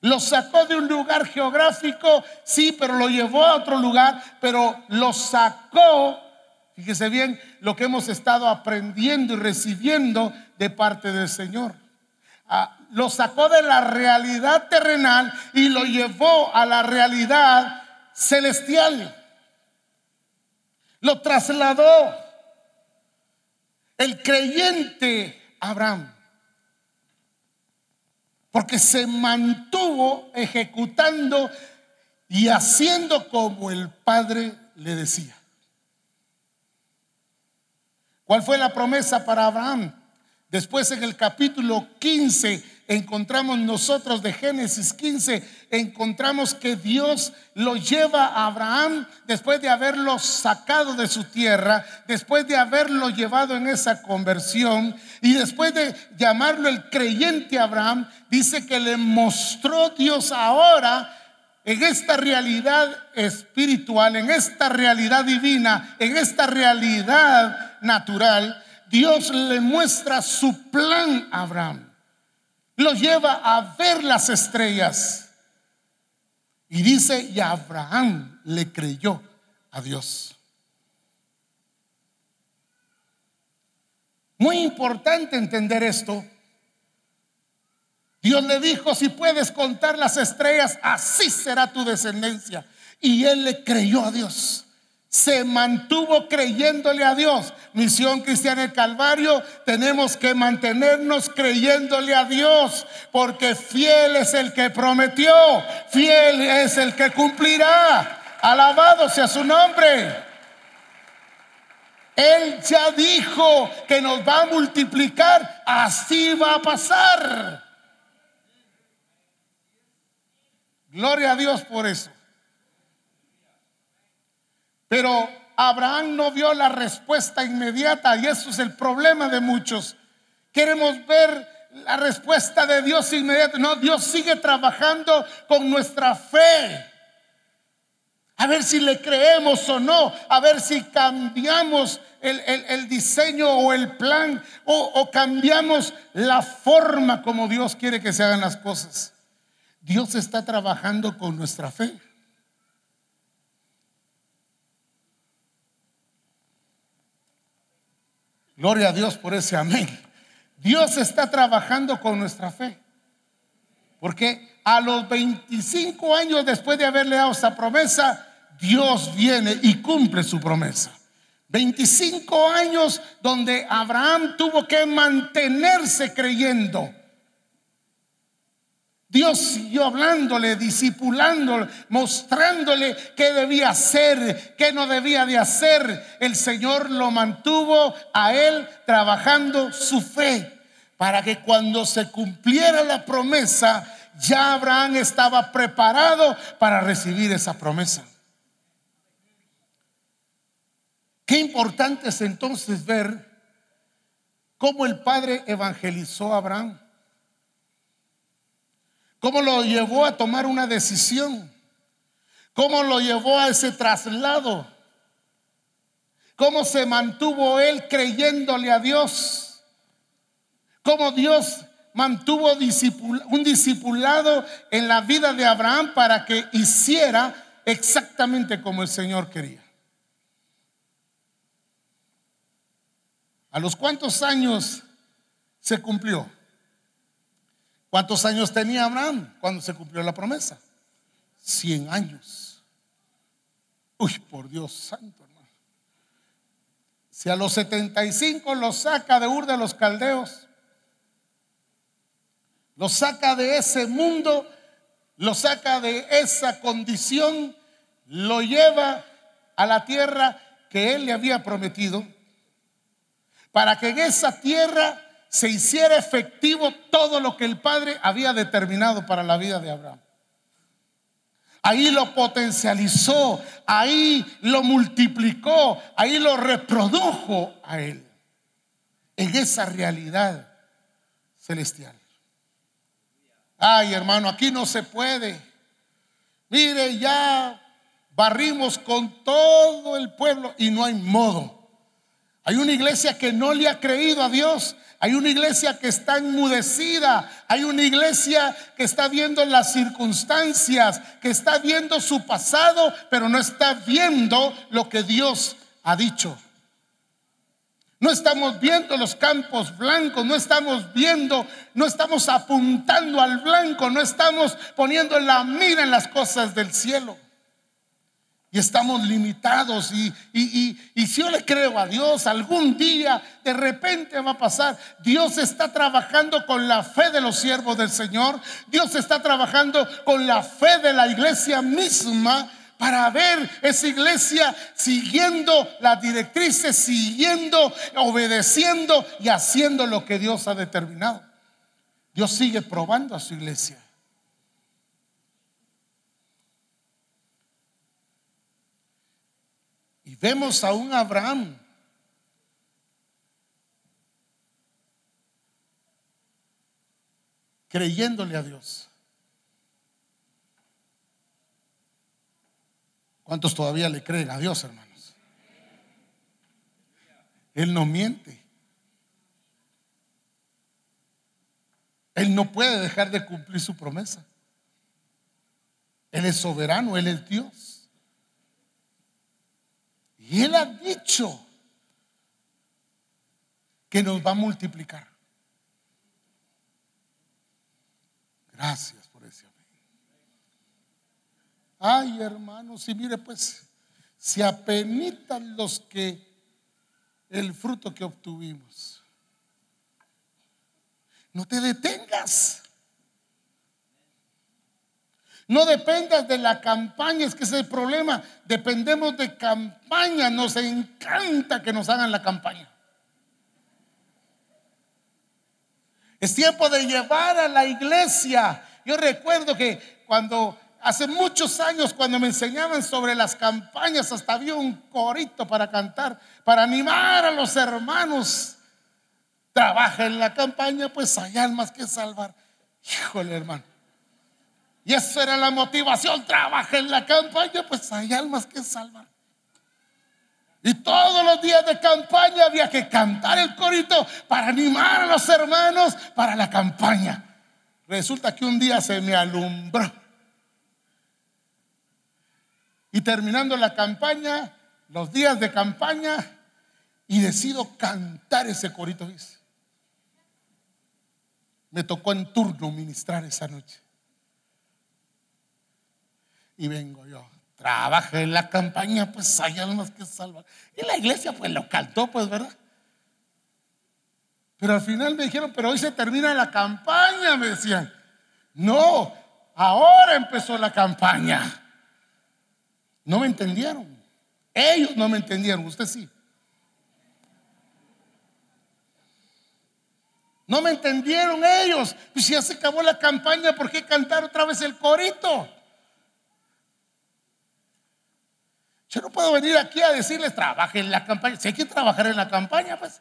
Lo sacó de un lugar geográfico, sí, pero lo llevó a otro lugar, pero lo sacó, fíjese bien, lo que hemos estado aprendiendo y recibiendo de parte del Señor. Ah, lo sacó de la realidad terrenal y lo llevó a la realidad celestial. Lo trasladó el creyente Abraham porque se mantuvo ejecutando y haciendo como el Padre le decía. ¿Cuál fue la promesa para Abraham? Después en el capítulo 15 encontramos nosotros de Génesis 15, encontramos que Dios lo lleva a Abraham después de haberlo sacado de su tierra, después de haberlo llevado en esa conversión y después de llamarlo el creyente Abraham, dice que le mostró Dios ahora en esta realidad espiritual, en esta realidad divina, en esta realidad natural, Dios le muestra su plan a Abraham lo lleva a ver las estrellas. Y dice, y Abraham le creyó a Dios. Muy importante entender esto. Dios le dijo, si puedes contar las estrellas, así será tu descendencia. Y él le creyó a Dios se mantuvo creyéndole a Dios. Misión Cristiana del Calvario, tenemos que mantenernos creyéndole a Dios, porque fiel es el que prometió, fiel es el que cumplirá. Alabado sea su nombre. Él ya dijo que nos va a multiplicar, así va a pasar. Gloria a Dios por eso. Pero Abraham no vio la respuesta inmediata y eso es el problema de muchos. Queremos ver la respuesta de Dios inmediata. No, Dios sigue trabajando con nuestra fe. A ver si le creemos o no, a ver si cambiamos el, diseño o el plan o cambiamos la forma como Dios quiere que se hagan las cosas. Dios está trabajando con nuestra fe. Gloria a Dios por ese amén. Dios está trabajando con nuestra fe. Porque a los 25 años después de haberle dado esa promesa, Dios viene y cumple su promesa. 25 años donde Abraham tuvo que mantenerse creyendo. Dios siguió hablándole, disipulándole, mostrándole qué debía hacer, qué no debía de hacer. El Señor lo mantuvo a él trabajando su fe para que cuando se cumpliera la promesa, ya Abraham estaba preparado para recibir esa promesa. Qué importante es entonces ver cómo el Padre evangelizó a Abraham cómo lo llevó a tomar una decisión, cómo lo llevó a ese traslado, cómo se mantuvo él creyéndole a Dios, cómo Dios mantuvo un discipulado en la vida de Abraham para que hiciera exactamente como el Señor quería. ¿A los cuántos años se cumplió? ¿Cuántos años tenía Abraham cuando se cumplió la promesa? Cien años. Uy, por Dios santo, hermano. Si a los 75 los saca de Ur de los Caldeos, los saca de ese mundo, lo saca de esa condición, lo lleva a la tierra que él le había prometido, para que en esa tierra se hiciera efectivo todo lo que el Padre había determinado para la vida de Abraham. Ahí lo potencializó, ahí lo multiplicó, ahí lo reprodujo a él. En esa realidad celestial. Ay, hermano, aquí no se puede. Mire, ya barrimos con todo el pueblo y no hay modo. Hay una iglesia que no le ha creído a Dios. Hay una iglesia que está enmudecida. Hay una iglesia que está viendo las circunstancias, que está viendo su pasado, pero no está viendo lo que Dios ha dicho. No estamos viendo los campos blancos, no estamos viendo, no estamos apuntando al blanco, no estamos poniendo la mira en las cosas del cielo. Y estamos limitados y, y, si yo le creo a Dios, algún día de repente va a pasar. Dios está trabajando con la fe de los siervos del Señor. Dios está trabajando con la fe de la iglesia misma para ver esa iglesia siguiendo las directrices, siguiendo, obedeciendo y haciendo lo que Dios ha determinado. Dios sigue probando a su iglesia. Y vemos a un Abraham creyéndole a Dios. ¿Cuántos todavía le creen a Dios, hermanos? Él no miente. Él no puede dejar de cumplir su promesa. Él es soberano, Él es Dios. Y Él ha dicho que nos va a multiplicar. Gracias. Ay, hermanos, y mire pues, se apenitan los que el fruto que obtuvimos. No te detengas. No dependas de la campaña, es que ese es el problema. Dependemos de campaña, nos encanta que nos hagan la campaña. Es tiempo de llevar a la iglesia. Yo recuerdo que cuando Hace muchos años cuando me enseñaban sobre las campañas, hasta había un corito para cantar, para animar a los hermanos. Trabaja en la campaña, pues hay almas que salvar. Híjole, hermano. Y esa era la motivación, trabaja en la campaña, pues hay almas que salvar. Y todos los días de campaña había que cantar el corito para animar a los hermanos para la campaña. Resulta que un día se me alumbró y terminando la campaña, los días de campaña, y decido cantar ese corito. Me tocó en turno ministrar esa noche. Y vengo yo. Trabajé en la campaña, pues hay almas que salvar. Y la iglesia pues lo cantó, pues, ¿verdad? Pero al final me dijeron, pero hoy se termina la campaña, me decían. No, ahora empezó la campaña. No me entendieron. Ellos no me entendieron, usted sí. No me entendieron ellos. Pues ya se acabó la campaña, ¿por qué cantar otra vez el corito? Yo no puedo venir aquí a decirles, trabajen en la campaña. Si hay que trabajar en la campaña, pues.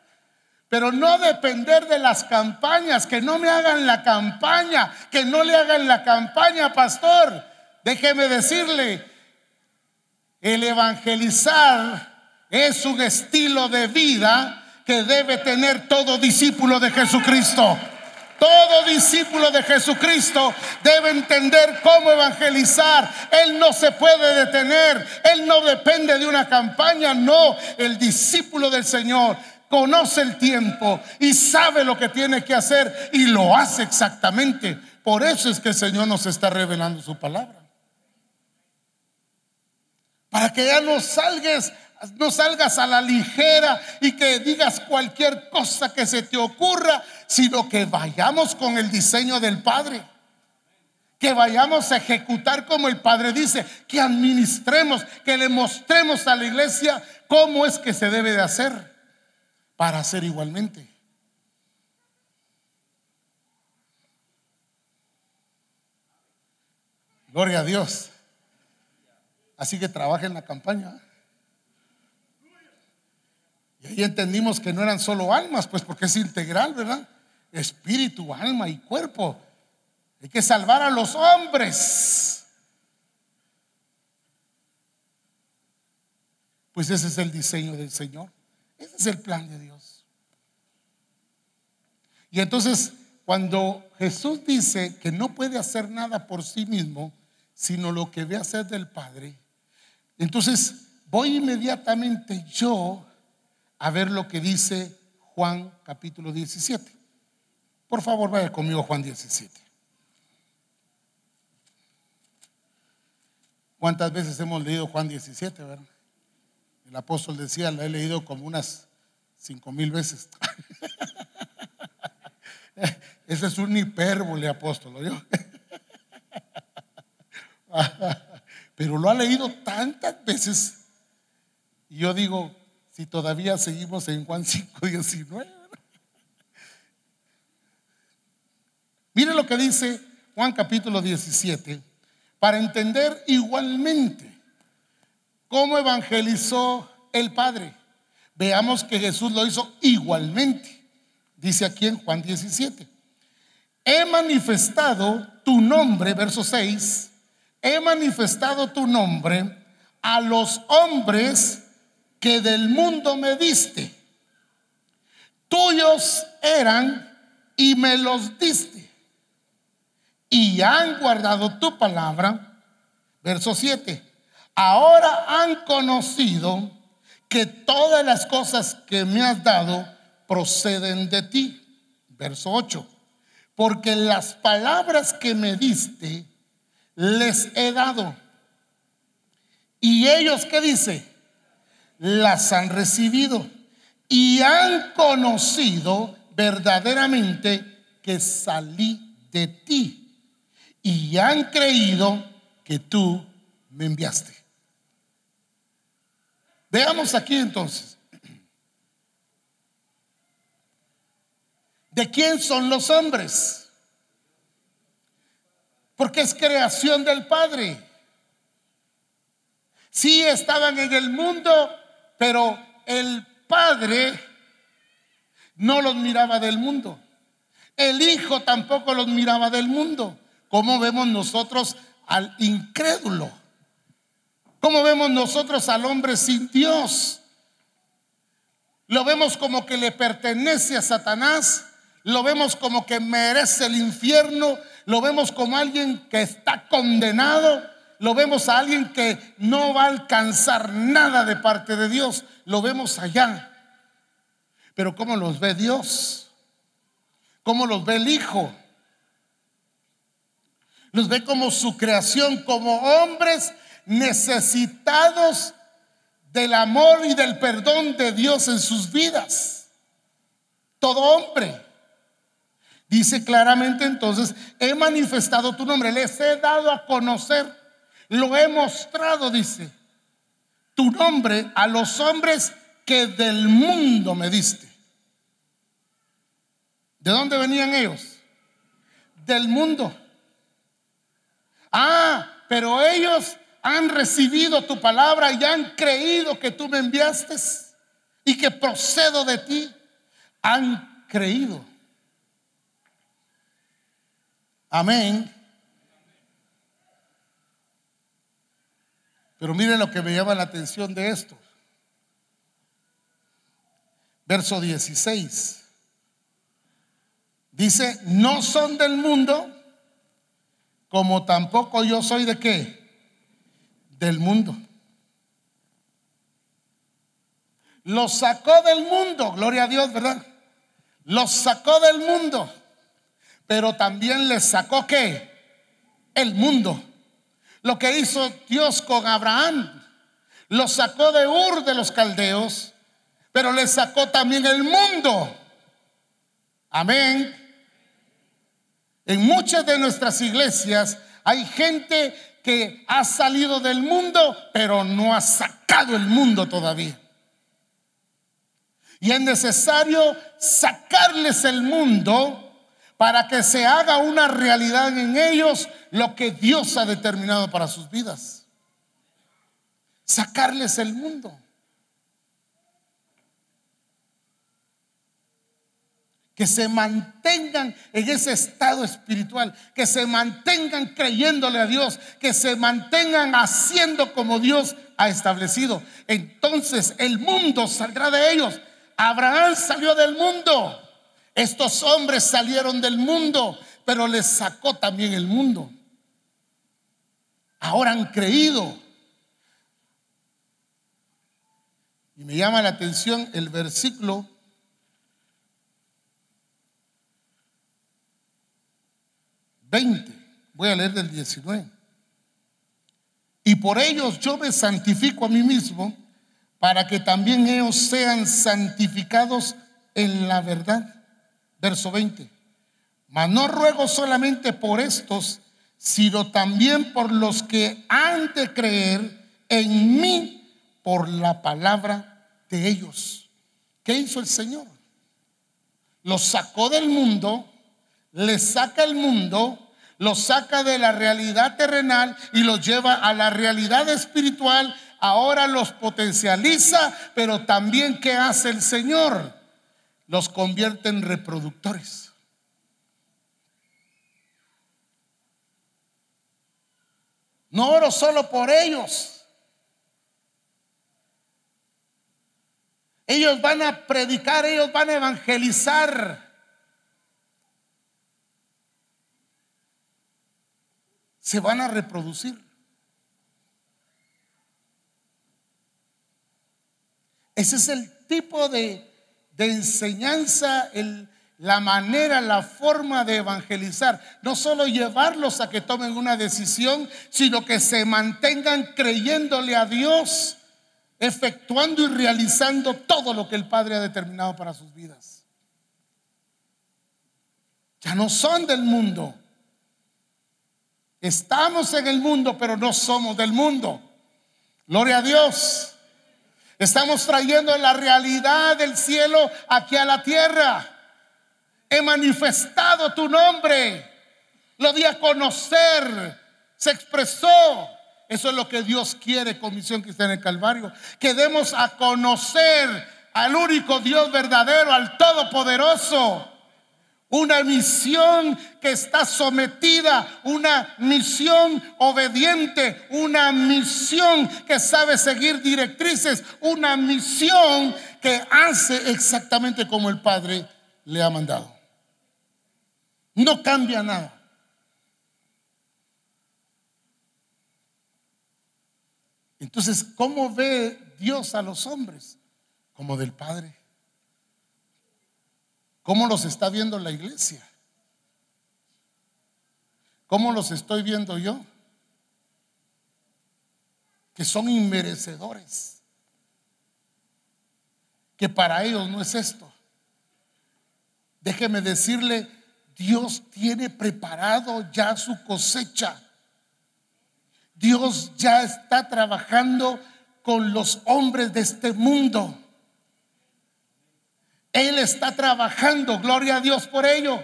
Pero no depender de las campañas, que no me hagan la campaña, que no le hagan la campaña, pastor. Déjeme decirle, el evangelizar es un estilo de vida que debe tener todo discípulo de Jesucristo. Todo discípulo de Jesucristo debe entender cómo evangelizar. Él no se puede detener. Él no depende de una campaña. No, el discípulo del Señor conoce el tiempo y sabe lo que tiene que hacer y lo hace exactamente. Por eso es que el Señor nos está revelando su palabra para que ya no salgas no salgas a la ligera y que digas cualquier cosa que se te ocurra, sino que vayamos con el diseño del Padre. Que vayamos a ejecutar como el Padre dice, que administremos, que le mostremos a la iglesia cómo es que se debe de hacer para hacer igualmente. Gloria a Dios. Así que trabaja en la campaña. Y ahí entendimos que no eran solo almas, pues porque es integral, ¿verdad? Espíritu, alma y cuerpo. Hay que salvar a los hombres. Pues ese es el diseño del Señor. Ese es el plan de Dios. Y entonces, cuando Jesús dice que no puede hacer nada por sí mismo, sino lo que ve hacer del Padre, entonces voy inmediatamente yo a ver lo que dice Juan capítulo 17. Por favor, vaya conmigo Juan 17. ¿Cuántas veces hemos leído Juan 17? Verdad? El apóstol decía, lo he leído como unas cinco mil veces. Ese es un hipérbole, apóstol. ¿yo? Pero lo ha leído tantas veces. Y yo digo, si todavía seguimos en Juan 5, 19. Mire lo que dice Juan capítulo 17, para entender igualmente cómo evangelizó el Padre. Veamos que Jesús lo hizo igualmente. Dice aquí en Juan 17, he manifestado tu nombre, verso 6, he manifestado tu nombre a los hombres que del mundo me diste. Tuyos eran y me los diste. Y han guardado tu palabra. Verso 7. Ahora han conocido que todas las cosas que me has dado proceden de ti. Verso 8. Porque las palabras que me diste les he dado. Y ellos, ¿qué dice? Las han recibido y han conocido verdaderamente que salí de ti y han creído que tú me enviaste. Veamos aquí entonces. ¿De quién son los hombres? porque es creación del Padre. Sí estaban en el mundo, pero el Padre no los miraba del mundo. El Hijo tampoco los miraba del mundo. ¿Cómo vemos nosotros al incrédulo? ¿Cómo vemos nosotros al hombre sin Dios? Lo vemos como que le pertenece a Satanás, lo vemos como que merece el infierno, lo vemos como alguien que está condenado, lo vemos a alguien que no va a alcanzar nada de parte de Dios, lo vemos allá. Pero ¿cómo los ve Dios? ¿Cómo los ve el Hijo? Los ve como su creación, como hombres necesitados del amor y del perdón de Dios en sus vidas. Todo hombre. Dice claramente entonces, he manifestado tu nombre, les he dado a conocer, lo he mostrado, dice, tu nombre a los hombres que del mundo me diste. ¿De dónde venían ellos? Del mundo. Ah, pero ellos han recibido tu palabra y han creído que tú me enviaste y que procedo de ti. Han creído. Amén. Pero miren lo que me llama la atención de esto. Verso 16. Dice, no son del mundo, como tampoco yo soy de qué? Del mundo. Los sacó del mundo, gloria a Dios, ¿verdad? Los sacó del mundo pero también les sacó qué? El mundo. Lo que hizo Dios con Abraham, Los sacó de Ur de los caldeos, pero les sacó también el mundo. Amén. En muchas de nuestras iglesias hay gente que ha salido del mundo, pero no ha sacado el mundo todavía. Y es necesario sacarles el mundo para que se haga una realidad en ellos lo que Dios ha determinado para sus vidas. Sacarles el mundo. que se mantengan en ese estado espiritual, que se mantengan creyéndole a Dios, que se mantengan haciendo como Dios ha establecido. Entonces el mundo saldrá de ellos. Abraham salió del mundo. Estos hombres salieron del mundo, pero les sacó también el mundo. Ahora han creído. Y me llama la atención el versículo 20. Voy a leer del 19. Y por ellos yo me santifico a mí mismo para que también ellos sean santificados en la verdad. Verso 20. Mas no ruego solamente por estos, sino también por los que han de creer en mí por la palabra de ellos. ¿Qué hizo el Señor? Los sacó del mundo le saca el mundo, lo saca de la realidad terrenal y los lleva a la realidad espiritual. Ahora los potencializa, pero también ¿qué hace el Señor? Los convierte en reproductores. No oro solo por ellos. Ellos van a predicar, ellos van a evangelizar. se van a reproducir. Ese es el tipo de, enseñanza, la manera, la forma de evangelizar. No solo llevarlos a que tomen una decisión, sino que se mantengan creyéndole a Dios, efectuando y realizando todo lo que el Padre ha determinado para sus vidas. Ya no son del mundo, Estamos en el mundo, pero no somos del mundo. Gloria a Dios. Estamos trayendo la realidad del cielo aquí a la tierra. He manifestado tu nombre. Lo di a conocer. Se expresó. Eso es lo que Dios quiere con Misión está en Calvario. Que demos a conocer al único Dios verdadero, al Todopoderoso. Una misión que está sometida, una misión obediente, una misión que sabe seguir directrices, una misión que hace exactamente como el Padre le ha mandado. No cambia nada. Entonces, ¿cómo ve Dios a los hombres? Como del Padre. ¿Cómo los está viendo la iglesia? ¿Cómo los estoy viendo yo? Que son inmerecedores. Que para ellos no es esto. Déjeme decirle, Dios tiene preparado ya su cosecha. Dios ya está trabajando con los hombres de este mundo. Él está trabajando, gloria a Dios por ello.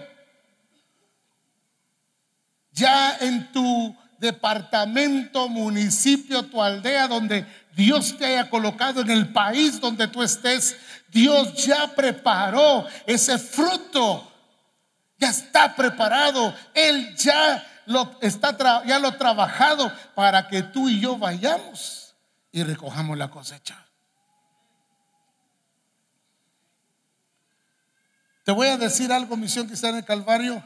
Ya en tu departamento, municipio, tu aldea, donde Dios te haya colocado en el país donde tú estés, Dios ya preparó ese fruto. Ya está preparado. Él ya lo está ya lo trabajado para que tú y yo vayamos y recojamos la cosecha. Te voy a decir algo, misión que está en el Calvario,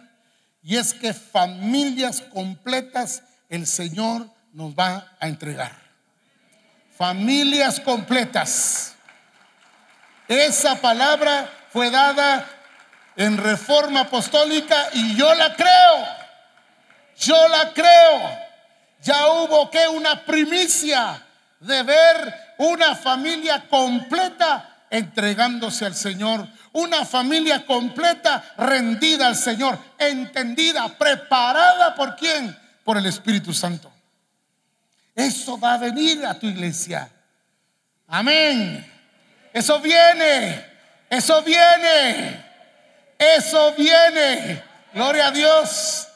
y es que familias completas el Señor nos va a entregar. Familias completas. Esa palabra fue dada en reforma apostólica y yo la creo. Yo la creo. Ya hubo que una primicia de ver una familia completa entregándose al Señor, una familia completa rendida al Señor, entendida, preparada por quién? Por el Espíritu Santo. Eso va a venir a tu iglesia. Amén. Eso viene. Eso viene. Eso viene. Gloria a Dios.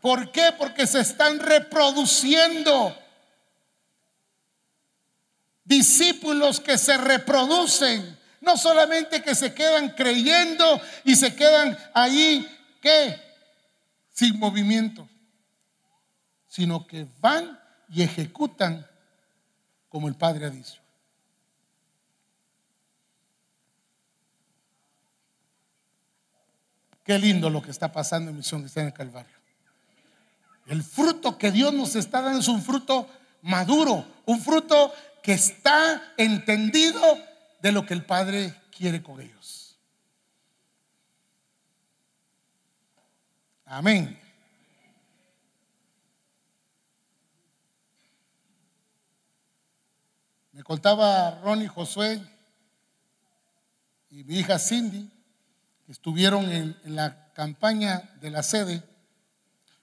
¿Por qué? Porque se están reproduciendo discípulos que se reproducen, no solamente que se quedan creyendo y se quedan ahí, ¿qué? Sin movimiento, sino que van y ejecutan como el Padre ha dicho. Qué lindo lo que está pasando en Misión está en el Calvario. El fruto que Dios nos está dando es un fruto maduro, un fruto que está entendido de lo que el Padre quiere con ellos. Amén. Me contaba Ronnie Josué y mi hija Cindy que estuvieron en, la campaña de la sede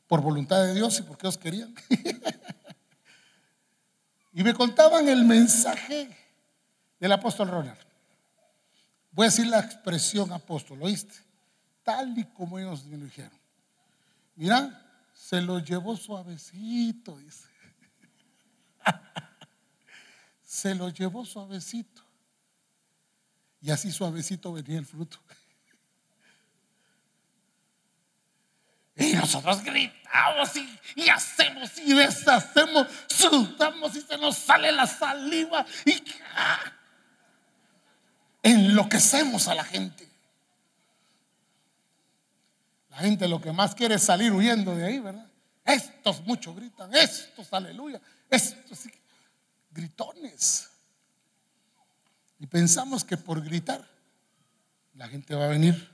por voluntad de Dios y porque ellos querían. y me contaban el mensaje del apóstol Ronald. Voy a decir la expresión apóstol, ¿oíste? Tal y como ellos me lo dijeron. Mira, se lo llevó suavecito, dice. se lo llevó suavecito. Y así suavecito venía el fruto. Y nosotros gritamos y, hacemos y deshacemos, sudamos y se nos sale la saliva y ¡ah! Enloquecemos a la gente. La gente lo que más quiere es salir huyendo de ahí, ¿verdad? Estos muchos gritan, estos, aleluya, estos gritones. Y pensamos que por gritar la gente va a venir.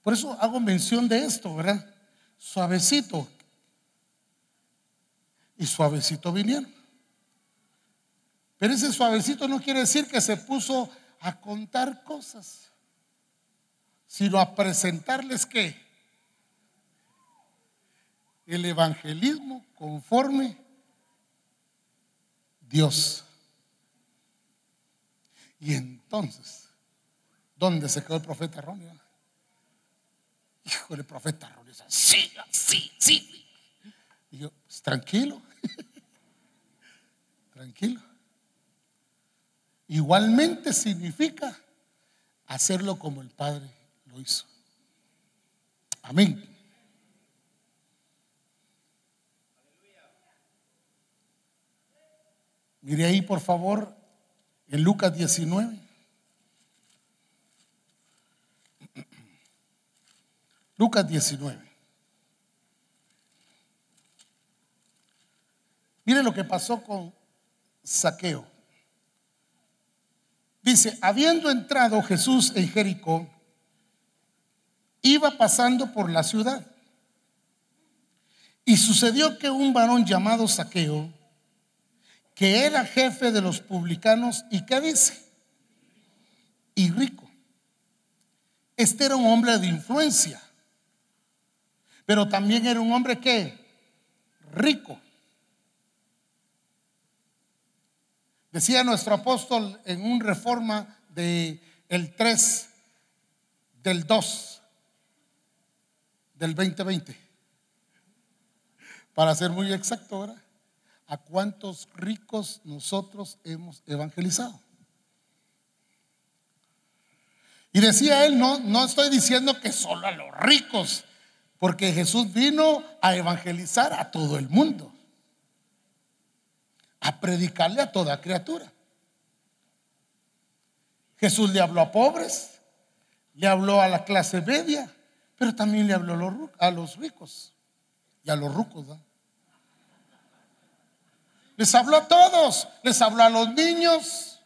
Por eso hago mención de esto, ¿verdad? Suavecito. Y suavecito vinieron. Pero ese suavecito no quiere decir que se puso a contar cosas, sino a presentarles que el evangelismo conforme Dios. Y entonces, ¿dónde se quedó el profeta Ronnie? Hijo del profeta Ronnie, sí, sí, sí. Y yo, pues, tranquilo, tranquilo. Igualmente significa hacerlo como el Padre lo hizo. Amén. Mire ahí, por favor, en Lucas 19. Lucas 19. Mire lo que pasó con Saqueo. Dice, habiendo entrado Jesús en Jericó, iba pasando por la ciudad. Y sucedió que un varón llamado Saqueo, que era jefe de los publicanos, ¿y qué dice? Y rico. Este era un hombre de influencia pero también era un hombre que rico. Decía nuestro apóstol en un reforma de el 3 del 2 del 2020. Para ser muy exacto, ¿verdad? ¿A cuántos ricos nosotros hemos evangelizado? Y decía él, no, no estoy diciendo que solo a los ricos, porque Jesús vino a evangelizar a todo el mundo, a predicarle a toda criatura. Jesús le habló a pobres, le habló a la clase media, pero también le habló a los ricos y a los rucos. Les habló a todos, les habló a los niños,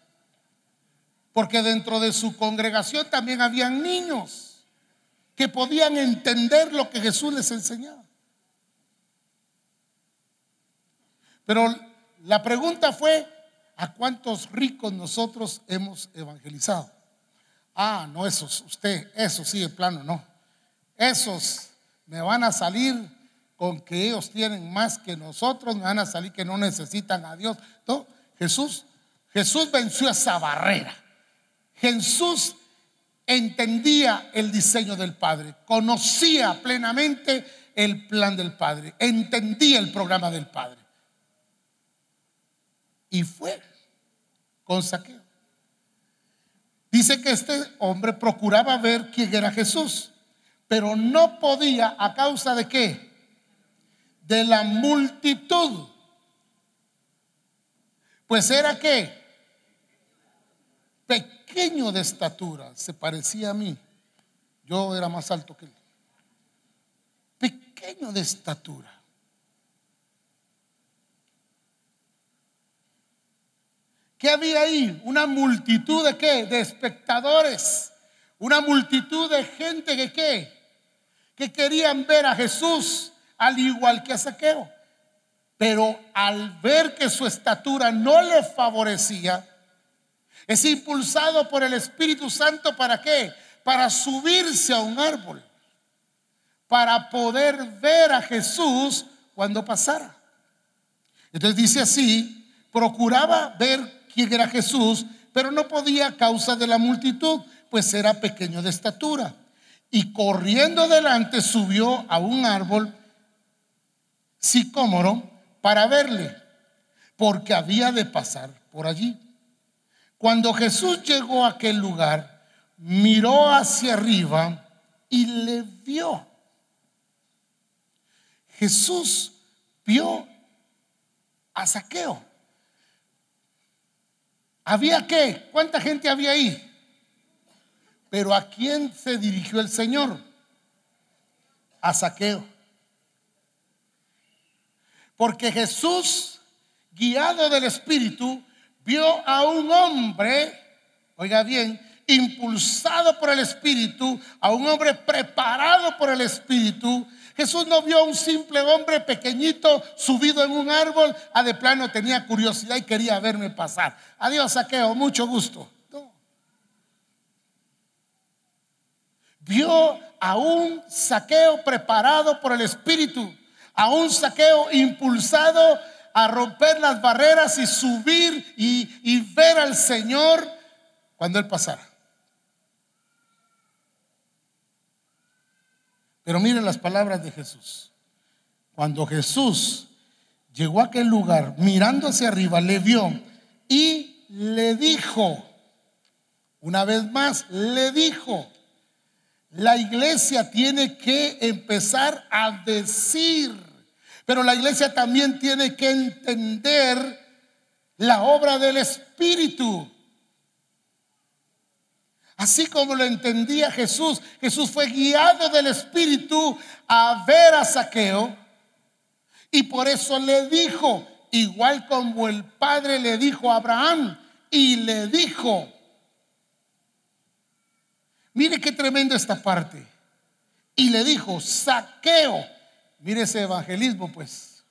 porque dentro de su congregación también habían niños que podían entender lo que Jesús les enseñaba. Pero la pregunta fue, ¿a cuántos ricos nosotros hemos evangelizado? Ah, no, esos, usted, eso sí, de plano, no. Esos me van a salir con que ellos tienen más que nosotros, me van a salir que no necesitan a Dios. No, Jesús, Jesús venció esa barrera. Jesús entendía el diseño del Padre, conocía plenamente el plan del Padre, entendía el programa del Padre. Y fue con saqueo. Dice que este hombre procuraba ver quién era Jesús, pero no podía a causa de qué? De la multitud. Pues era qué? Pequeño de estatura, se parecía a mí. Yo era más alto que él. Pequeño de estatura. ¿Qué había ahí? Una multitud de qué? De espectadores. Una multitud de gente que qué? Que querían ver a Jesús al igual que a Saqueo. Pero al ver que su estatura no le favorecía, es impulsado por el Espíritu Santo para qué? Para subirse a un árbol. Para poder ver a Jesús cuando pasara. Entonces dice así, procuraba ver quién era Jesús, pero no podía a causa de la multitud, pues era pequeño de estatura. Y corriendo adelante subió a un árbol sicómoro para verle, porque había de pasar por allí. Cuando Jesús llegó a aquel lugar, miró hacia arriba y le vio. Jesús vio a Saqueo. ¿Había qué? ¿Cuánta gente había ahí? Pero ¿a quién se dirigió el Señor? A Saqueo. Porque Jesús, guiado del Espíritu, vio a un hombre, oiga bien, impulsado por el Espíritu, a un hombre preparado por el Espíritu, Jesús no vio a un simple hombre pequeñito subido en un árbol, a de plano tenía curiosidad y quería verme pasar. Adiós, saqueo, mucho gusto. Vio a un saqueo preparado por el Espíritu, a un saqueo impulsado a romper las barreras y subir y, y ver al Señor cuando Él pasara. Pero miren las palabras de Jesús. Cuando Jesús llegó a aquel lugar, mirando hacia arriba, le vio y le dijo, una vez más, le dijo, la iglesia tiene que empezar a decir, pero la iglesia también tiene que entender la obra del Espíritu. Así como lo entendía Jesús, Jesús fue guiado del Espíritu a ver a Saqueo y por eso le dijo, igual como el Padre le dijo a Abraham y le dijo, mire qué tremendo esta parte, y le dijo, Saqueo, mire ese evangelismo pues,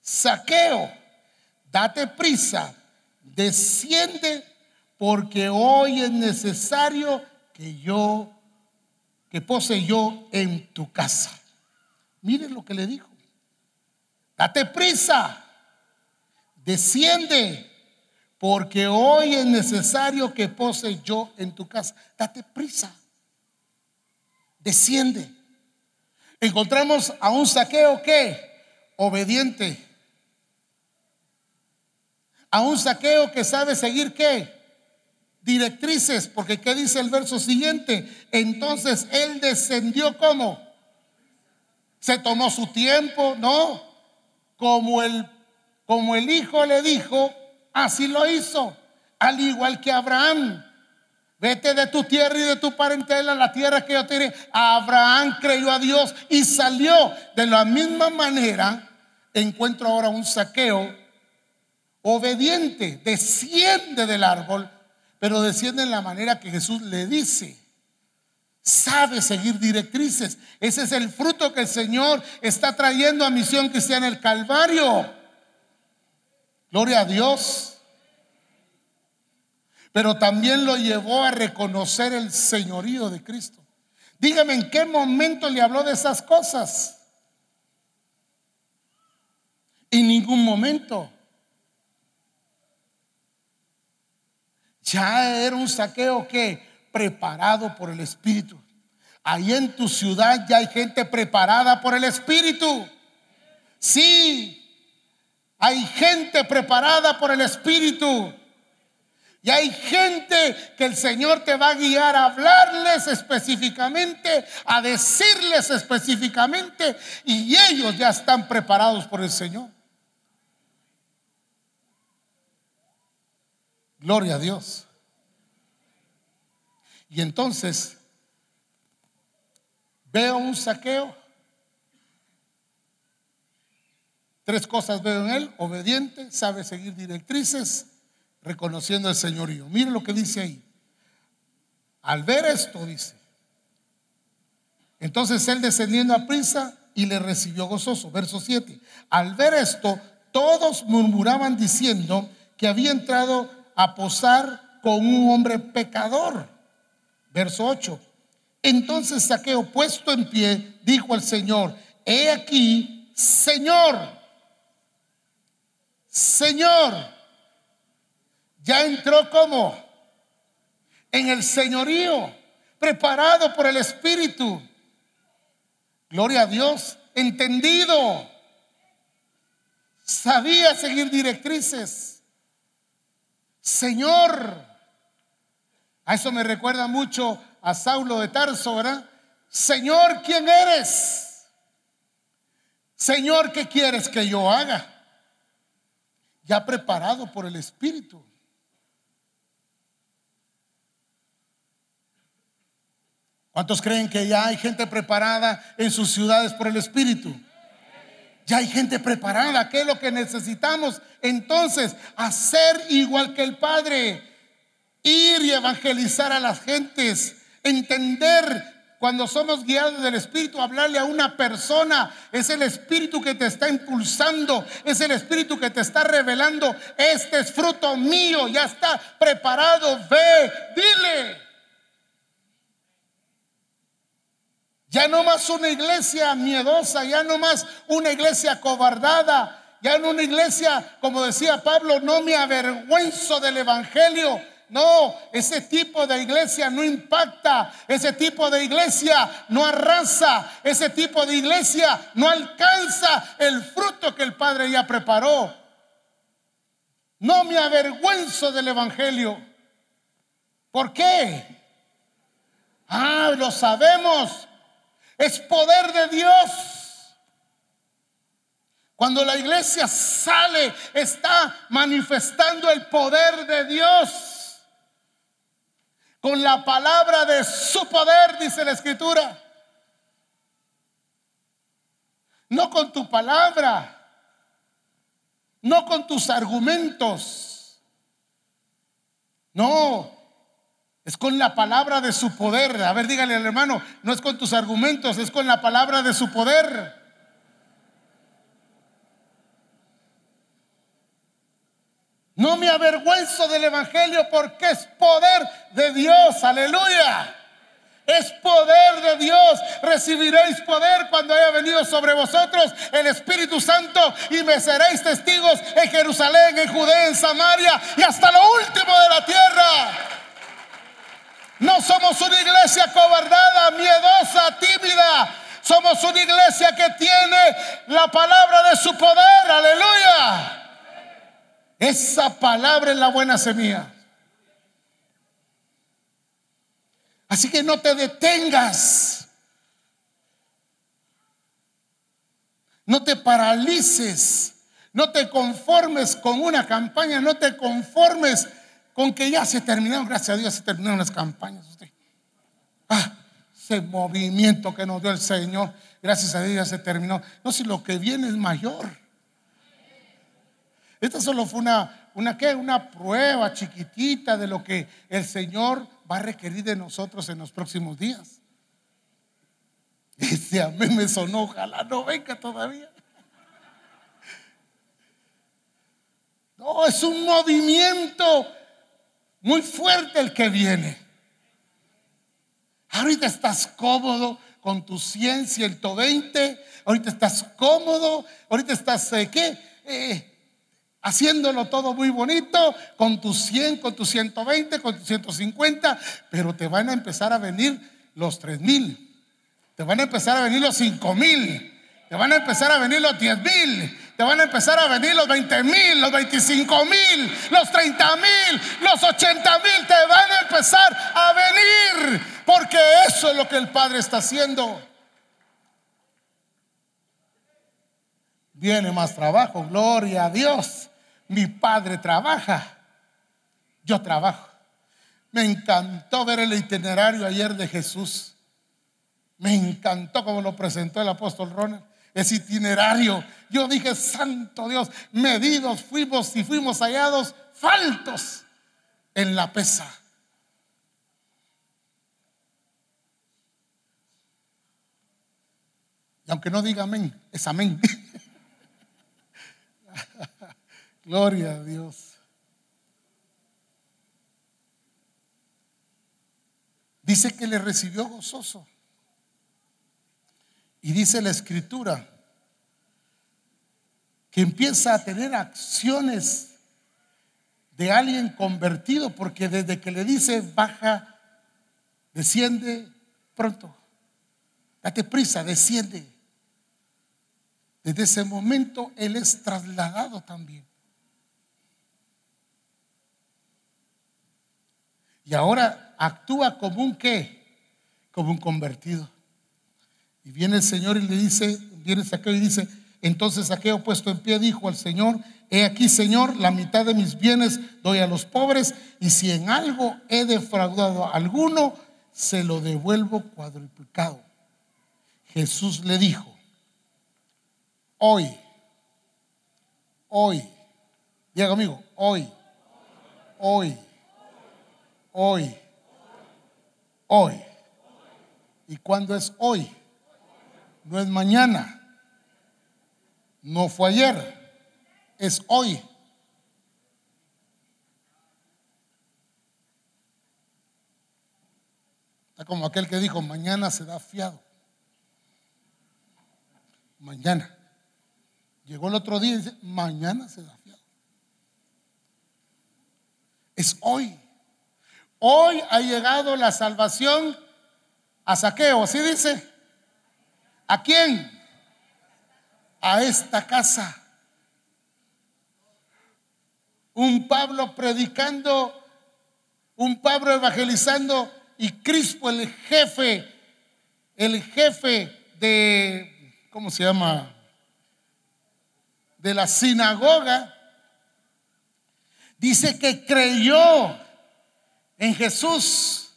Saqueo, date prisa, desciende porque hoy es necesario que yo, que pose yo en tu casa. Miren lo que le dijo. Date prisa, desciende, porque hoy es necesario que pose yo en tu casa. Date prisa, desciende. Encontramos a un saqueo que obediente, a un saqueo que sabe seguir qué directrices, porque ¿qué dice el verso siguiente? Entonces él descendió como. Se tomó su tiempo, no. Como el, como el hijo le dijo, así lo hizo. Al igual que Abraham. Vete de tu tierra y de tu parentela a la tierra que yo te diré. Abraham creyó a Dios y salió. De la misma manera, encuentro ahora un saqueo obediente. Desciende del árbol pero desciende en la manera que Jesús le dice. sabe seguir directrices. Ese es el fruto que el Señor está trayendo a Misión Cristiana el Calvario. Gloria a Dios. Pero también lo llevó a reconocer el señorío de Cristo. Dígame en qué momento le habló de esas cosas. En ningún momento. Ya era un saqueo que preparado por el Espíritu. Ahí en tu ciudad ya hay gente preparada por el Espíritu. Sí, hay gente preparada por el Espíritu. Y hay gente que el Señor te va a guiar a hablarles específicamente, a decirles específicamente, y ellos ya están preparados por el Señor. Gloria a Dios. Y entonces veo un saqueo. Tres cosas veo en él. Obediente, sabe seguir directrices, reconociendo el señorío. Mire lo que dice ahí. Al ver esto, dice. Entonces él descendiendo a prisa y le recibió gozoso. Verso 7. Al ver esto, todos murmuraban diciendo que había entrado a posar con un hombre pecador. Verso 8. Entonces Saqueo, puesto en pie, dijo al Señor, he aquí, Señor, Señor, ya entró como en el señorío, preparado por el Espíritu. Gloria a Dios, entendido, sabía seguir directrices. Señor, a eso me recuerda mucho a Saulo de Tarso, ¿verdad? Señor, ¿quién eres? Señor, ¿qué quieres que yo haga? Ya preparado por el Espíritu. ¿Cuántos creen que ya hay gente preparada en sus ciudades por el Espíritu? Ya hay gente preparada. ¿Qué es lo que necesitamos? Entonces, hacer igual que el Padre ir y evangelizar a las gentes, entender cuando somos guiados del Espíritu, hablarle a una persona, es el Espíritu que te está impulsando, es el Espíritu que te está revelando, este es fruto mío, ya está preparado, ve, dile. Ya no más una iglesia miedosa, ya no más una iglesia cobardada, ya no una iglesia, como decía Pablo, no me avergüenzo del Evangelio, no, ese tipo de iglesia no impacta, ese tipo de iglesia no arrasa, ese tipo de iglesia no alcanza el fruto que el Padre ya preparó. No me avergüenzo del Evangelio. ¿Por qué? Ah, lo sabemos. Es poder de Dios. Cuando la iglesia sale, está manifestando el poder de Dios con la palabra de su poder, dice la escritura. No con tu palabra, no con tus argumentos. No, es con la palabra de su poder. A ver, dígale al hermano, no es con tus argumentos, es con la palabra de su poder. No me avergüenzo del Evangelio porque es poder de Dios. Aleluya. Es poder de Dios. Recibiréis poder cuando haya venido sobre vosotros el Espíritu Santo y me seréis testigos en Jerusalén, en Judea, en Samaria y hasta lo último de la tierra. No somos una iglesia cobardada, miedosa, tímida. Somos una iglesia que tiene la palabra de su poder. Aleluya. Esa palabra es la buena semilla. Así que no te detengas. No te paralices. No te conformes con una campaña. No te conformes con que ya se terminaron. Gracias a Dios se terminaron las campañas. Ah, ese movimiento que nos dio el Señor. Gracias a Dios ya se terminó. No, si lo que viene es mayor. Esta solo fue una, una, ¿qué? una prueba chiquitita de lo que el Señor va a requerir de nosotros en los próximos días. Ese amén me sonó, ojalá no venga todavía. No, es un movimiento muy fuerte el que viene. Ahorita estás cómodo con tu 100, 120. Ahorita estás cómodo. Ahorita estás, eh, ¿qué? Eh, haciéndolo todo muy bonito con tus 100, con tus 120, con tus 150. Pero te van a empezar a venir los 3 mil. Te van a empezar a venir los 5 mil. Te van a empezar a venir los 10 mil. Van a empezar a venir los 20 mil, los 25 mil, los 30 mil, los 80 mil. Te van a empezar a venir. Porque eso es lo que el Padre está haciendo. Viene más trabajo, gloria a Dios. Mi Padre trabaja, yo trabajo. Me encantó ver el itinerario ayer de Jesús. Me encantó como lo presentó el apóstol Ronald. Ese itinerario. Yo dije, Santo Dios, medidos fuimos y fuimos hallados faltos en la pesa. Y aunque no diga amén, es amén. Gloria a Dios. Dice que le recibió gozoso. Y dice la escritura que empieza a tener acciones de alguien convertido, porque desde que le dice baja, desciende pronto, date prisa, desciende. Desde ese momento él es trasladado también. Y ahora actúa como un qué? Como un convertido. Y viene el Señor y le dice, viene Saqueo y dice, entonces Saqueo puesto en pie dijo al Señor, he aquí Señor, la mitad de mis bienes doy a los pobres y si en algo he defraudado a alguno, se lo devuelvo cuadruplicado. Jesús le dijo, hoy, hoy, diga conmigo, hoy, hoy, hoy, hoy. ¿Y cuándo es hoy? No es mañana, no fue ayer, es hoy. Está como aquel que dijo, mañana se da fiado. Mañana. Llegó el otro día y dice, mañana se da fiado. Es hoy. Hoy ha llegado la salvación a saqueo, así dice. ¿A quién? A esta casa. Un Pablo predicando, un Pablo evangelizando y Crispo el jefe, el jefe de, ¿cómo se llama? De la sinagoga, dice que creyó en Jesús,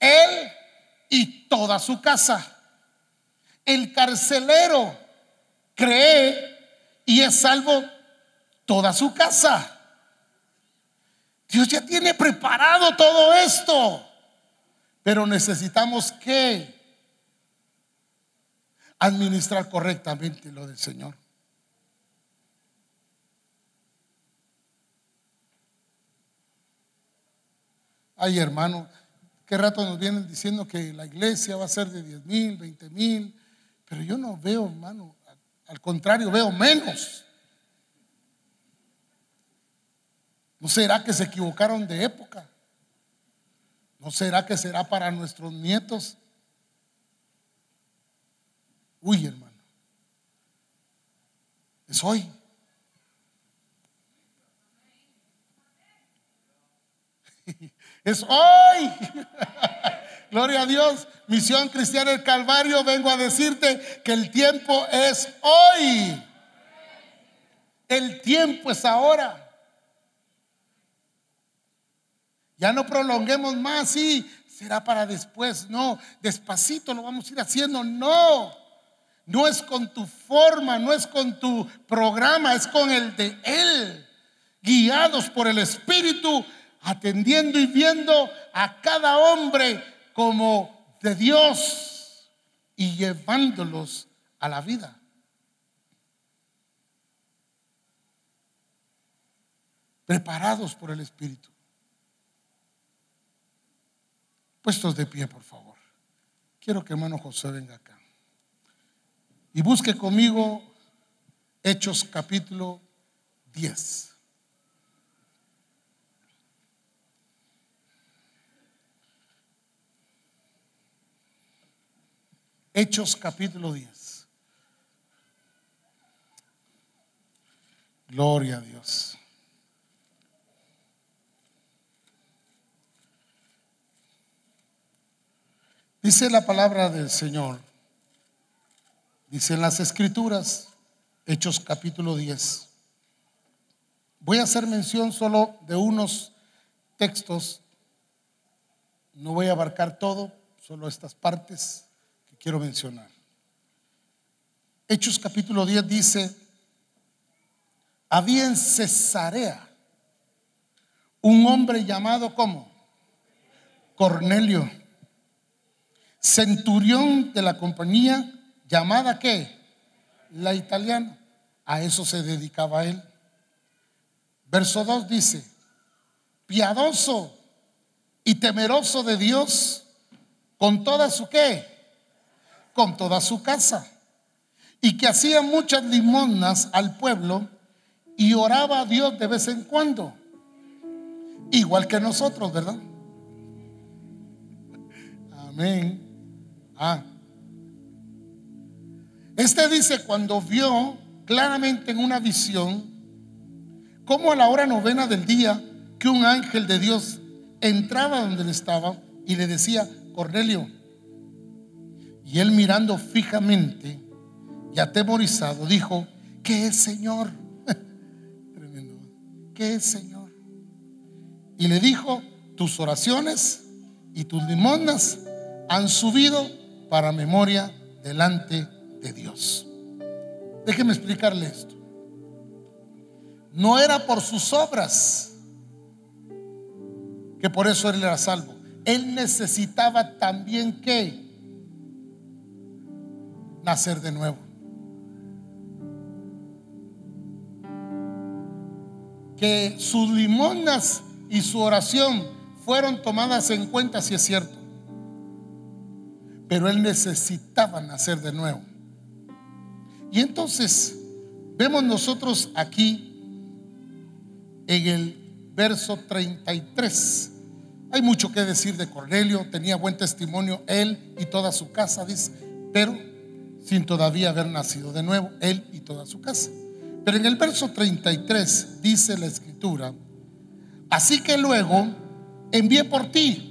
él y toda su casa el carcelero cree y es salvo toda su casa. Dios ya tiene preparado todo esto, pero necesitamos que administrar correctamente lo del Señor. Ay, hermano, qué rato nos vienen diciendo que la iglesia va a ser de 10 mil, 20 mil, pero yo no veo, hermano, al contrario, veo menos. ¿No será que se equivocaron de época? ¿No será que será para nuestros nietos? Uy, hermano. Es hoy. Es hoy. Gloria a Dios. Misión Cristiana del Calvario, vengo a decirte que el tiempo es hoy. El tiempo es ahora. Ya no prolonguemos más, sí, será para después. No, despacito lo vamos a ir haciendo. No, no es con tu forma, no es con tu programa, es con el de Él. Guiados por el Espíritu, atendiendo y viendo a cada hombre como de Dios y llevándolos a la vida. Preparados por el Espíritu. Puestos de pie, por favor. Quiero que hermano José venga acá. Y busque conmigo Hechos capítulo 10. Hechos capítulo 10. Gloria a Dios. Dice la palabra del Señor, dice en las escrituras, Hechos capítulo 10. Voy a hacer mención solo de unos textos, no voy a abarcar todo, solo estas partes quiero mencionar. Hechos capítulo 10 dice, había en Cesarea un hombre llamado como Cornelio, centurión de la compañía llamada qué? La italiana. A eso se dedicaba él. Verso 2 dice, piadoso y temeroso de Dios con toda su qué? Con toda su casa, y que hacía muchas limonas al pueblo y oraba a Dios de vez en cuando, igual que nosotros, ¿verdad? Amén. Ah. Este dice cuando vio claramente en una visión como a la hora novena del día que un ángel de Dios entraba donde él estaba y le decía, Cornelio, y él mirando fijamente y atemorizado dijo, ¿qué es Señor? Tremendo. ¿Qué es Señor? Y le dijo, tus oraciones y tus limonas han subido para memoria delante de Dios. Déjeme explicarle esto. No era por sus obras que por eso él era salvo. Él necesitaba también que nacer de nuevo. Que sus limonas y su oración fueron tomadas en cuenta, si es cierto. Pero él necesitaba nacer de nuevo. Y entonces vemos nosotros aquí en el verso 33. Hay mucho que decir de Cornelio, tenía buen testimonio él y toda su casa, dice, pero sin todavía haber nacido de nuevo, él y toda su casa. Pero en el verso 33 dice la escritura, así que luego envié por ti.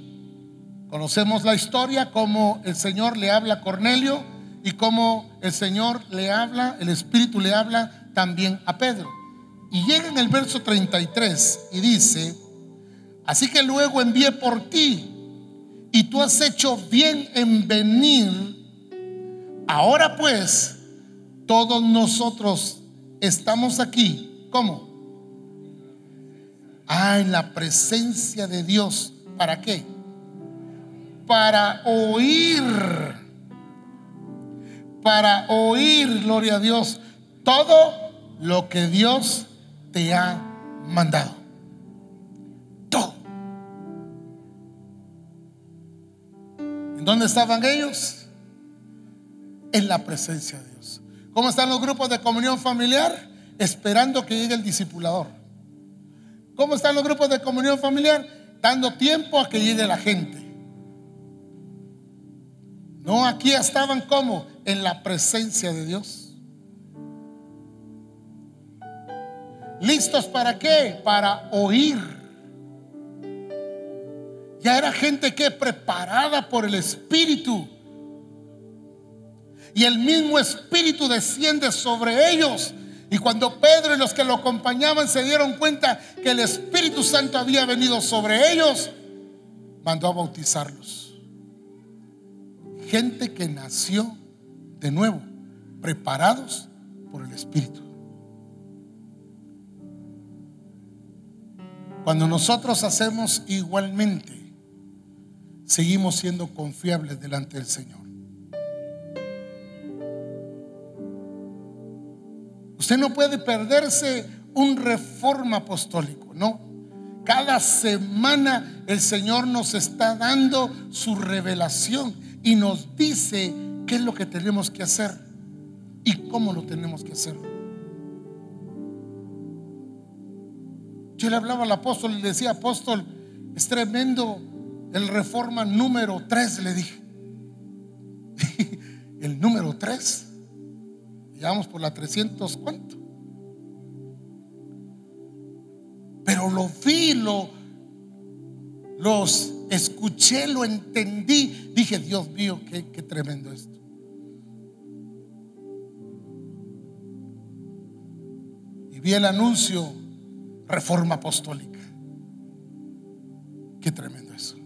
Conocemos la historia, como el Señor le habla a Cornelio y cómo el Señor le habla, el Espíritu le habla también a Pedro. Y llega en el verso 33 y dice, así que luego envié por ti y tú has hecho bien en venir Ahora pues, todos nosotros estamos aquí. ¿Cómo? Ah, en la presencia de Dios. ¿Para qué? Para oír. Para oír, gloria a Dios, todo lo que Dios te ha mandado. Todo. ¿En dónde estaban ellos? En la presencia de Dios. ¿Cómo están los grupos de comunión familiar? Esperando que llegue el discipulador. ¿Cómo están los grupos de comunión familiar? Dando tiempo a que llegue la gente. No, aquí estaban como en la presencia de Dios. ¿Listos para qué? Para oír. Ya era gente que preparada por el Espíritu y el mismo Espíritu desciende sobre ellos. Y cuando Pedro y los que lo acompañaban se dieron cuenta que el Espíritu Santo había venido sobre ellos, mandó a bautizarlos. Gente que nació de nuevo, preparados por el Espíritu. Cuando nosotros hacemos igualmente, seguimos siendo confiables delante del Señor. Usted no puede perderse un reforma apostólico, no. Cada semana el Señor nos está dando su revelación y nos dice qué es lo que tenemos que hacer y cómo lo tenemos que hacer. Yo le hablaba al apóstol y le decía, apóstol, es tremendo el reforma número 3, le dije. el número 3. Llevamos por la 300, ¿cuánto? Pero lo vi, lo, los escuché, lo entendí. Dije, Dios mío, qué, qué tremendo esto. Y vi el anuncio, reforma apostólica. Qué tremendo eso.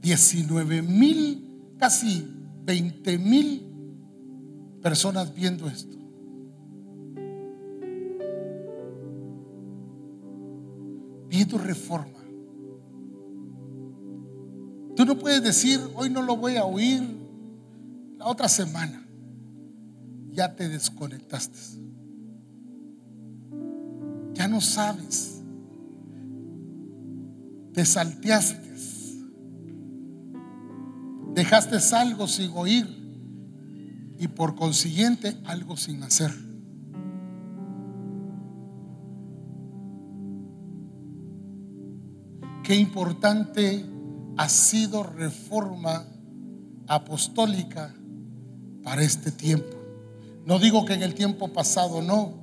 19 mil, casi 20 mil personas viendo esto. Viendo reforma. Tú no puedes decir, hoy no lo voy a oír, la otra semana. Ya te desconectaste. Ya no sabes. Te salteaste. Dejaste algo sin oír y por consiguiente algo sin hacer. Qué importante ha sido reforma apostólica para este tiempo. No digo que en el tiempo pasado no,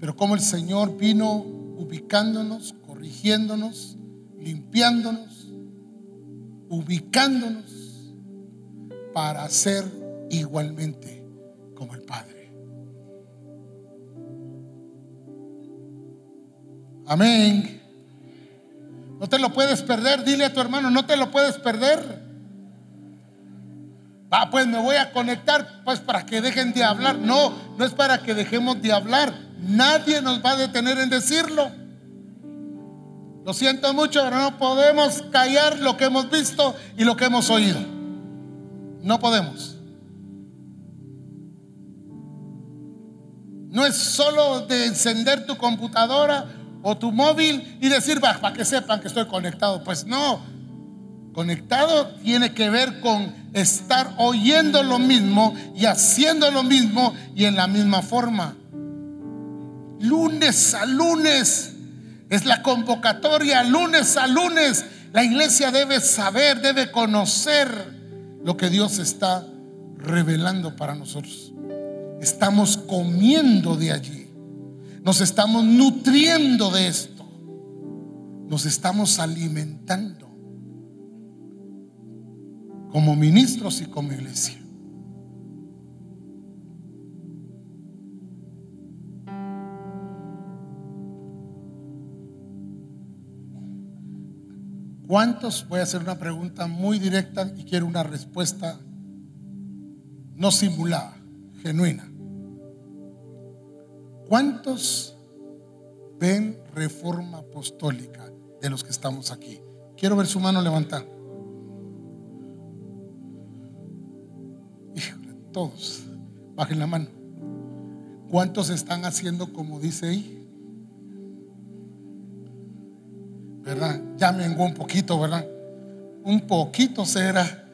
pero como el Señor vino ubicándonos, corrigiéndonos, limpiándonos, ubicándonos para ser igualmente como el Padre. Amén. No te lo puedes perder. Dile a tu hermano, no te lo puedes perder. Ah, pues me voy a conectar, pues para que dejen de hablar. No, no es para que dejemos de hablar. Nadie nos va a detener en decirlo. Lo siento mucho, pero no podemos callar lo que hemos visto y lo que hemos oído. No podemos. No es solo de encender tu computadora o tu móvil y decir, para que sepan que estoy conectado. Pues no, conectado tiene que ver con estar oyendo lo mismo y haciendo lo mismo y en la misma forma. Lunes a lunes es la convocatoria lunes a lunes. La iglesia debe saber, debe conocer lo que Dios está revelando para nosotros. Estamos comiendo de allí. Nos estamos nutriendo de esto. Nos estamos alimentando como ministros y como iglesia. ¿Cuántos? Voy a hacer una pregunta muy directa y quiero una respuesta no simulada, genuina. ¿Cuántos ven reforma apostólica de los que estamos aquí? Quiero ver su mano levantada. Híjole, todos, bajen la mano. ¿Cuántos están haciendo como dice ahí? ¿verdad? Ya menguó un poquito, ¿verdad? Un poquito será.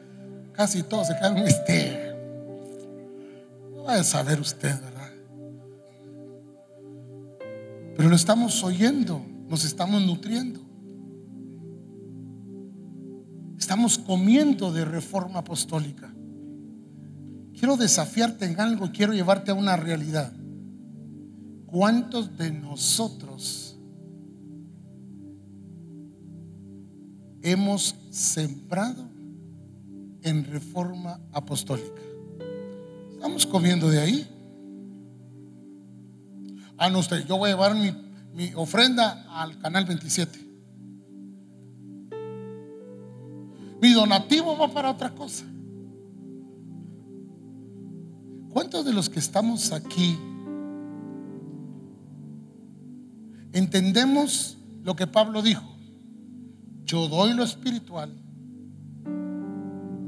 Casi todos se quedan este. No va a saber usted, ¿verdad? Pero lo estamos oyendo, nos estamos nutriendo. Estamos comiendo de reforma apostólica. Quiero desafiarte en algo, quiero llevarte a una realidad. ¿Cuántos de nosotros hemos sembrado en reforma apostólica. Estamos comiendo de ahí. Ah, no, usted, yo voy a llevar mi, mi ofrenda al canal 27. Mi donativo va para otra cosa. ¿Cuántos de los que estamos aquí entendemos lo que Pablo dijo? Yo doy lo espiritual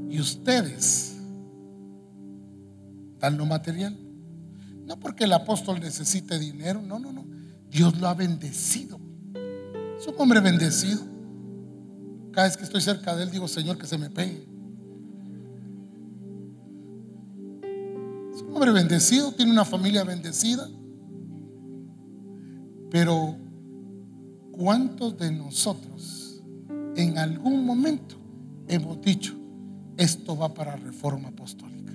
y ustedes dan lo material. No porque el apóstol necesite dinero, no, no, no. Dios lo ha bendecido. Es un hombre bendecido. Cada vez que estoy cerca de él digo, Señor, que se me pegue. Es un hombre bendecido, tiene una familia bendecida. Pero, ¿cuántos de nosotros en algún momento hemos dicho, esto va para reforma apostólica?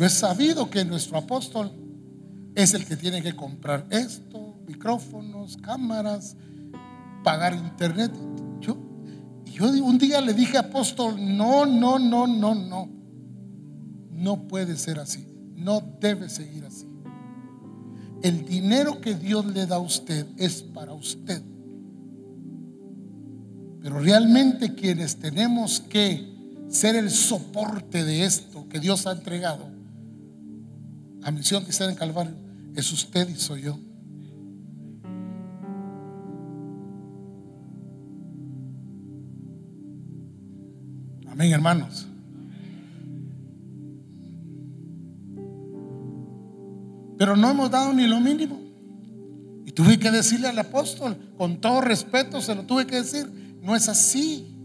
Yo he sabido que nuestro apóstol es el que tiene que comprar esto, micrófonos, cámaras, pagar internet. Yo, yo un día le dije, apóstol, no, no, no, no, no. No puede ser así. No debe seguir así. El dinero que Dios le da a usted es para usted. Pero realmente quienes tenemos que ser el soporte de esto que Dios ha entregado a Misión que está en Calvario es usted y soy yo. Amén, hermanos. Pero no hemos dado ni lo mínimo. Y tuve que decirle al apóstol, con todo respeto, se lo tuve que decir, no es así.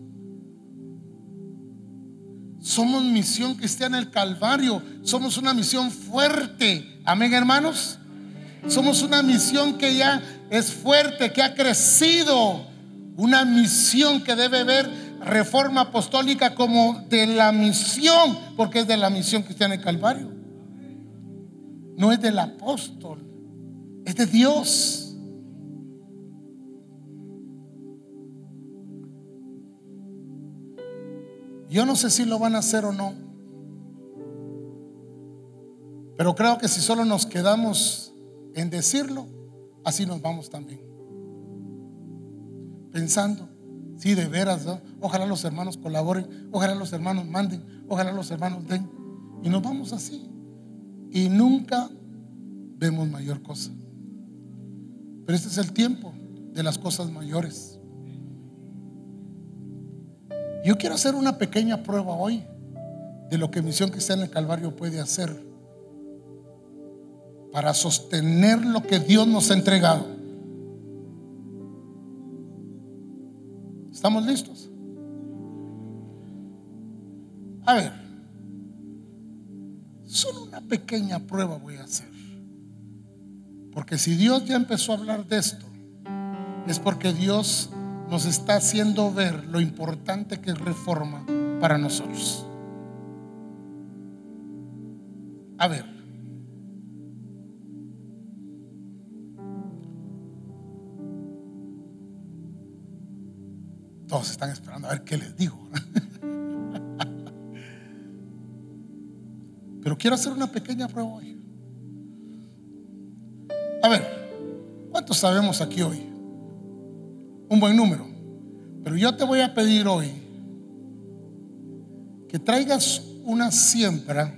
Somos misión cristiana el Calvario, somos una misión fuerte. Amén, hermanos. Somos una misión que ya es fuerte, que ha crecido. Una misión que debe ver reforma apostólica como de la misión, porque es de la misión cristiana el Calvario no es del apóstol, es de Dios. Yo no sé si lo van a hacer o no, pero creo que si solo nos quedamos en decirlo, así nos vamos también. Pensando, si de veras, ojalá los hermanos colaboren, ojalá los hermanos manden, ojalá los hermanos den, y nos vamos así y nunca vemos mayor cosa. Pero este es el tiempo de las cosas mayores. Yo quiero hacer una pequeña prueba hoy de lo que Misión Cristiana en el Calvario puede hacer para sostener lo que Dios nos ha entregado. ¿Estamos listos? A ver, Solo una pequeña prueba voy a hacer. Porque si Dios ya empezó a hablar de esto, es porque Dios nos está haciendo ver lo importante que es reforma para nosotros. A ver. Todos están esperando a ver qué les digo. Pero quiero hacer una pequeña prueba hoy. A ver, ¿cuántos sabemos aquí hoy? Un buen número. Pero yo te voy a pedir hoy que traigas una siembra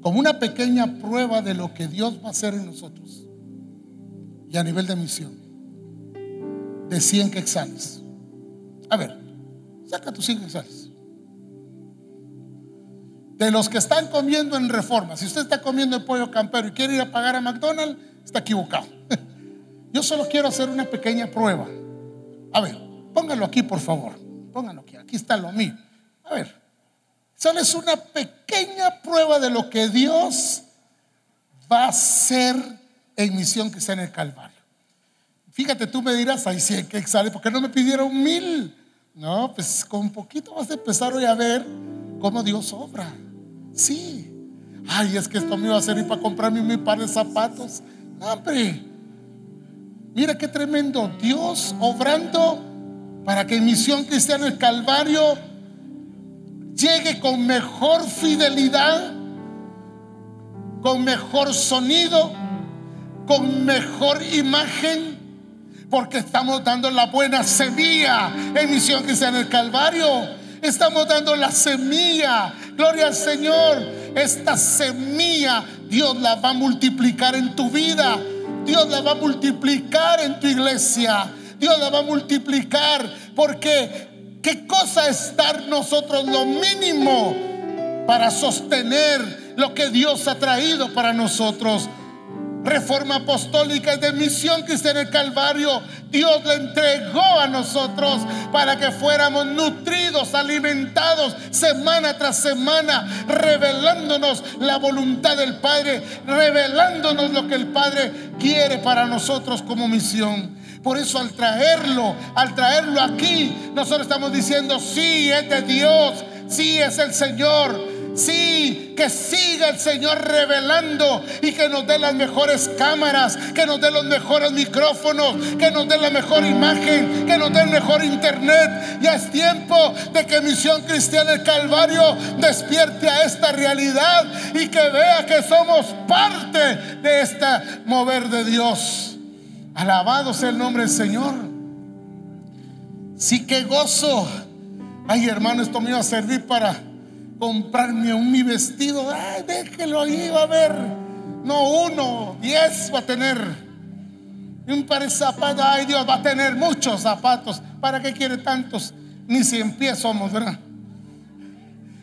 como una pequeña prueba de lo que Dios va a hacer en nosotros y a nivel de misión. De 100 quetzales. A ver, saca tus 100 quetzales de los que están comiendo en reforma. Si usted está comiendo el pollo campero y quiere ir a pagar a McDonald's, está equivocado. Yo solo quiero hacer una pequeña prueba. A ver, póngalo aquí, por favor. Pónganlo aquí. Aquí está lo mío. A ver, solo es una pequeña prueba de lo que Dios va a hacer en misión que sea en el Calvario. Fíjate, tú me dirás, ahí sí, que sale, porque no me pidieron mil. No, pues con poquito vas a empezar hoy a ver cómo Dios obra. Sí. Ay, es que esto me iba a servir para comprarme mi par de zapatos. Hombre, mira qué tremendo. Dios obrando para que Misión Cristiana el Calvario llegue con mejor fidelidad, con mejor sonido, con mejor imagen, porque estamos dando la buena semilla en Misión Cristiana el Calvario Estamos dando la semilla. Gloria al Señor. Esta semilla Dios la va a multiplicar en tu vida. Dios la va a multiplicar en tu iglesia. Dios la va a multiplicar porque qué cosa es dar nosotros lo mínimo para sostener lo que Dios ha traído para nosotros. Reforma apostólica de misión cristiana en el Calvario, Dios le entregó a nosotros para que fuéramos nutridos, alimentados semana tras semana, revelándonos la voluntad del Padre, revelándonos lo que el Padre quiere para nosotros como misión. Por eso al traerlo, al traerlo aquí, nosotros estamos diciendo, sí, es de Dios, sí es el Señor, Sí, que siga el Señor revelando y que nos dé las mejores cámaras, que nos dé los mejores micrófonos, que nos dé la mejor imagen, que nos dé el mejor internet. Ya es tiempo de que Misión Cristiana del Calvario despierte a esta realidad y que vea que somos parte de este mover de Dios. Alabado sea el nombre del Señor. Sí que gozo. Ay, hermano, esto me iba a servir para comprarme un mi vestido. Ay, déjelo ahí, va a ver. No uno, diez va a tener. un par de zapatos. Ay, Dios va a tener muchos zapatos. ¿Para qué quiere tantos? Ni si en pie somos, ¿verdad?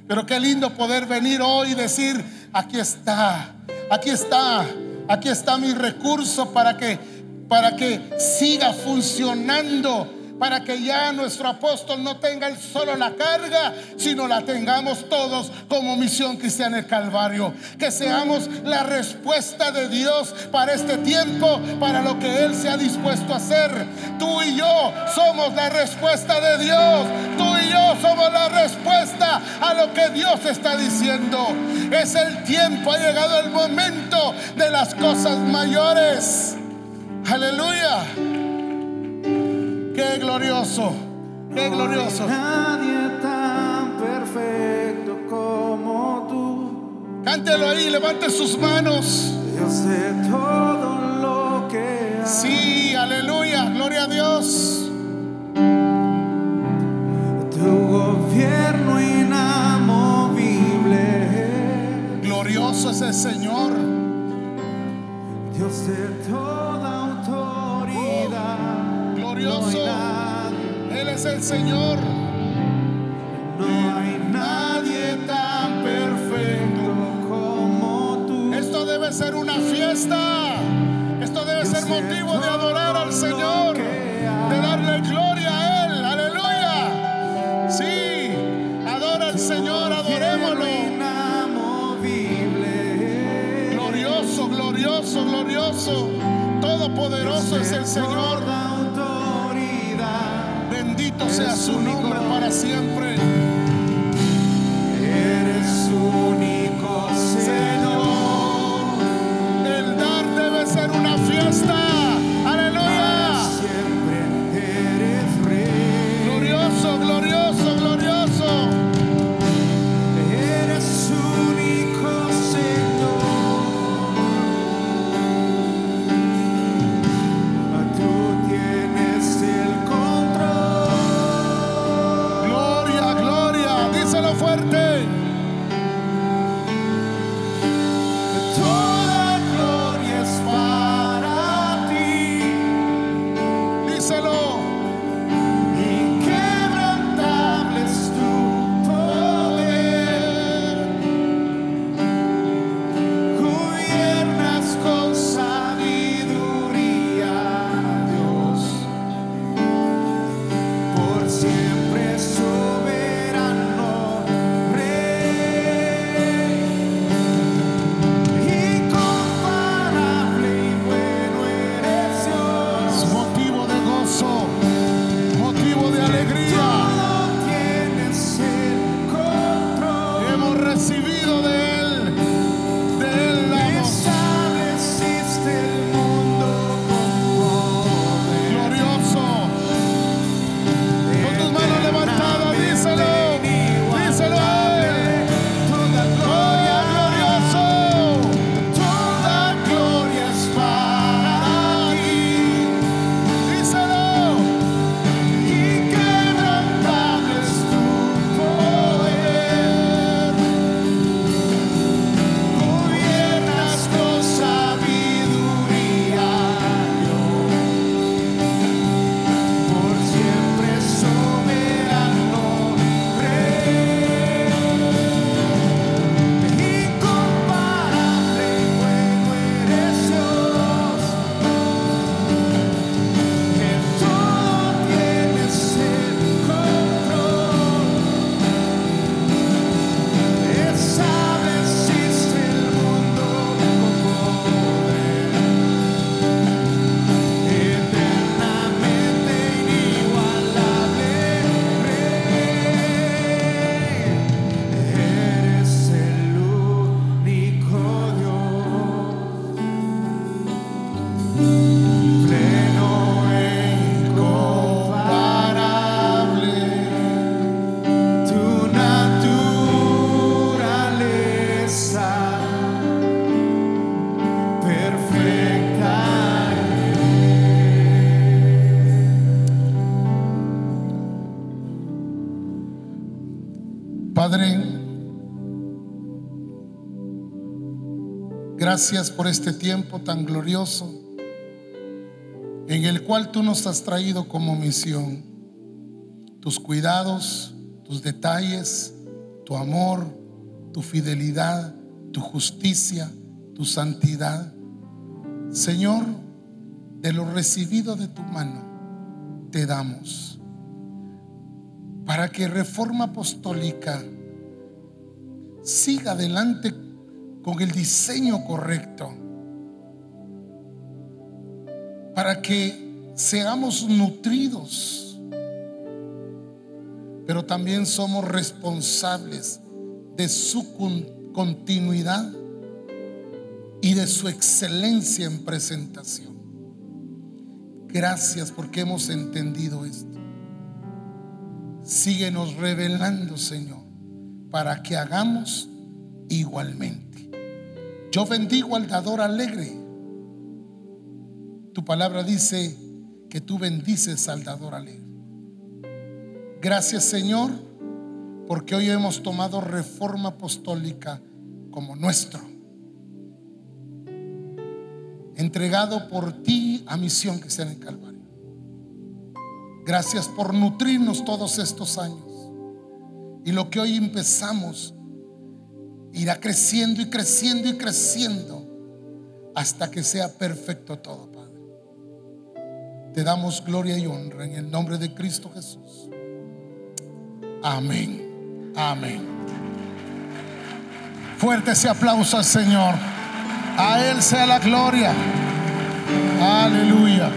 Pero qué lindo poder venir hoy y decir, aquí está, aquí está, aquí está mi recurso para que, para que siga funcionando para que ya nuestro apóstol no tenga el solo la carga, sino la tengamos todos como misión cristiana el Calvario. Que seamos la respuesta de Dios para este tiempo, para lo que Él se ha dispuesto a hacer. Tú y yo somos la respuesta de Dios. Tú y yo somos la respuesta a lo que Dios está diciendo. Es el tiempo, ha llegado el momento de las cosas mayores. Aleluya. Qué glorioso, qué glorioso. Nadie tan perfecto como tú. Cántelo ahí, levante sus manos. Yo sé todo lo que hay. Sí, aleluya, gloria a Dios. Tu gobierno inamovible. Glorioso es el Señor. Dios de toda autoridad. Glorioso. No Él es el Señor. no hay nadie tan perfecto como tú. Esto debe ser una fiesta. Esto debe ser motivo de adorar al Señor. De darle gloria a Él. Aleluya. Sí, adora al Señor, adorémoslo. inamovible. Glorioso, glorioso, glorioso. Todopoderoso es el Señor. Sea su nombre para siempre. Gracias por este tiempo tan glorioso en el cual tú nos has traído como misión. Tus cuidados, tus detalles, tu amor, tu fidelidad, tu justicia, tu santidad. Señor, de lo recibido de tu mano, te damos. Para que Reforma Apostólica siga adelante con el diseño correcto. Para que seamos nutridos. Pero también somos responsables de su continuidad y de su excelencia en presentación. Gracias porque hemos entendido esto. Síguenos revelando, Señor, para que hagamos igualmente. Yo bendigo al dador alegre. Tu palabra dice que tú bendices al dador alegre. Gracias, Señor, porque hoy hemos tomado reforma apostólica como nuestro entregado por ti a misión que sea en el Calvario. Gracias por nutrirnos todos estos años. Y lo que hoy empezamos irá creciendo y creciendo y creciendo hasta que sea perfecto todo, Padre. Te damos gloria y honra en el nombre de Cristo Jesús. Amén. Amén. Fuerte ese aplauso al Señor. A Él sea la gloria. Aleluya.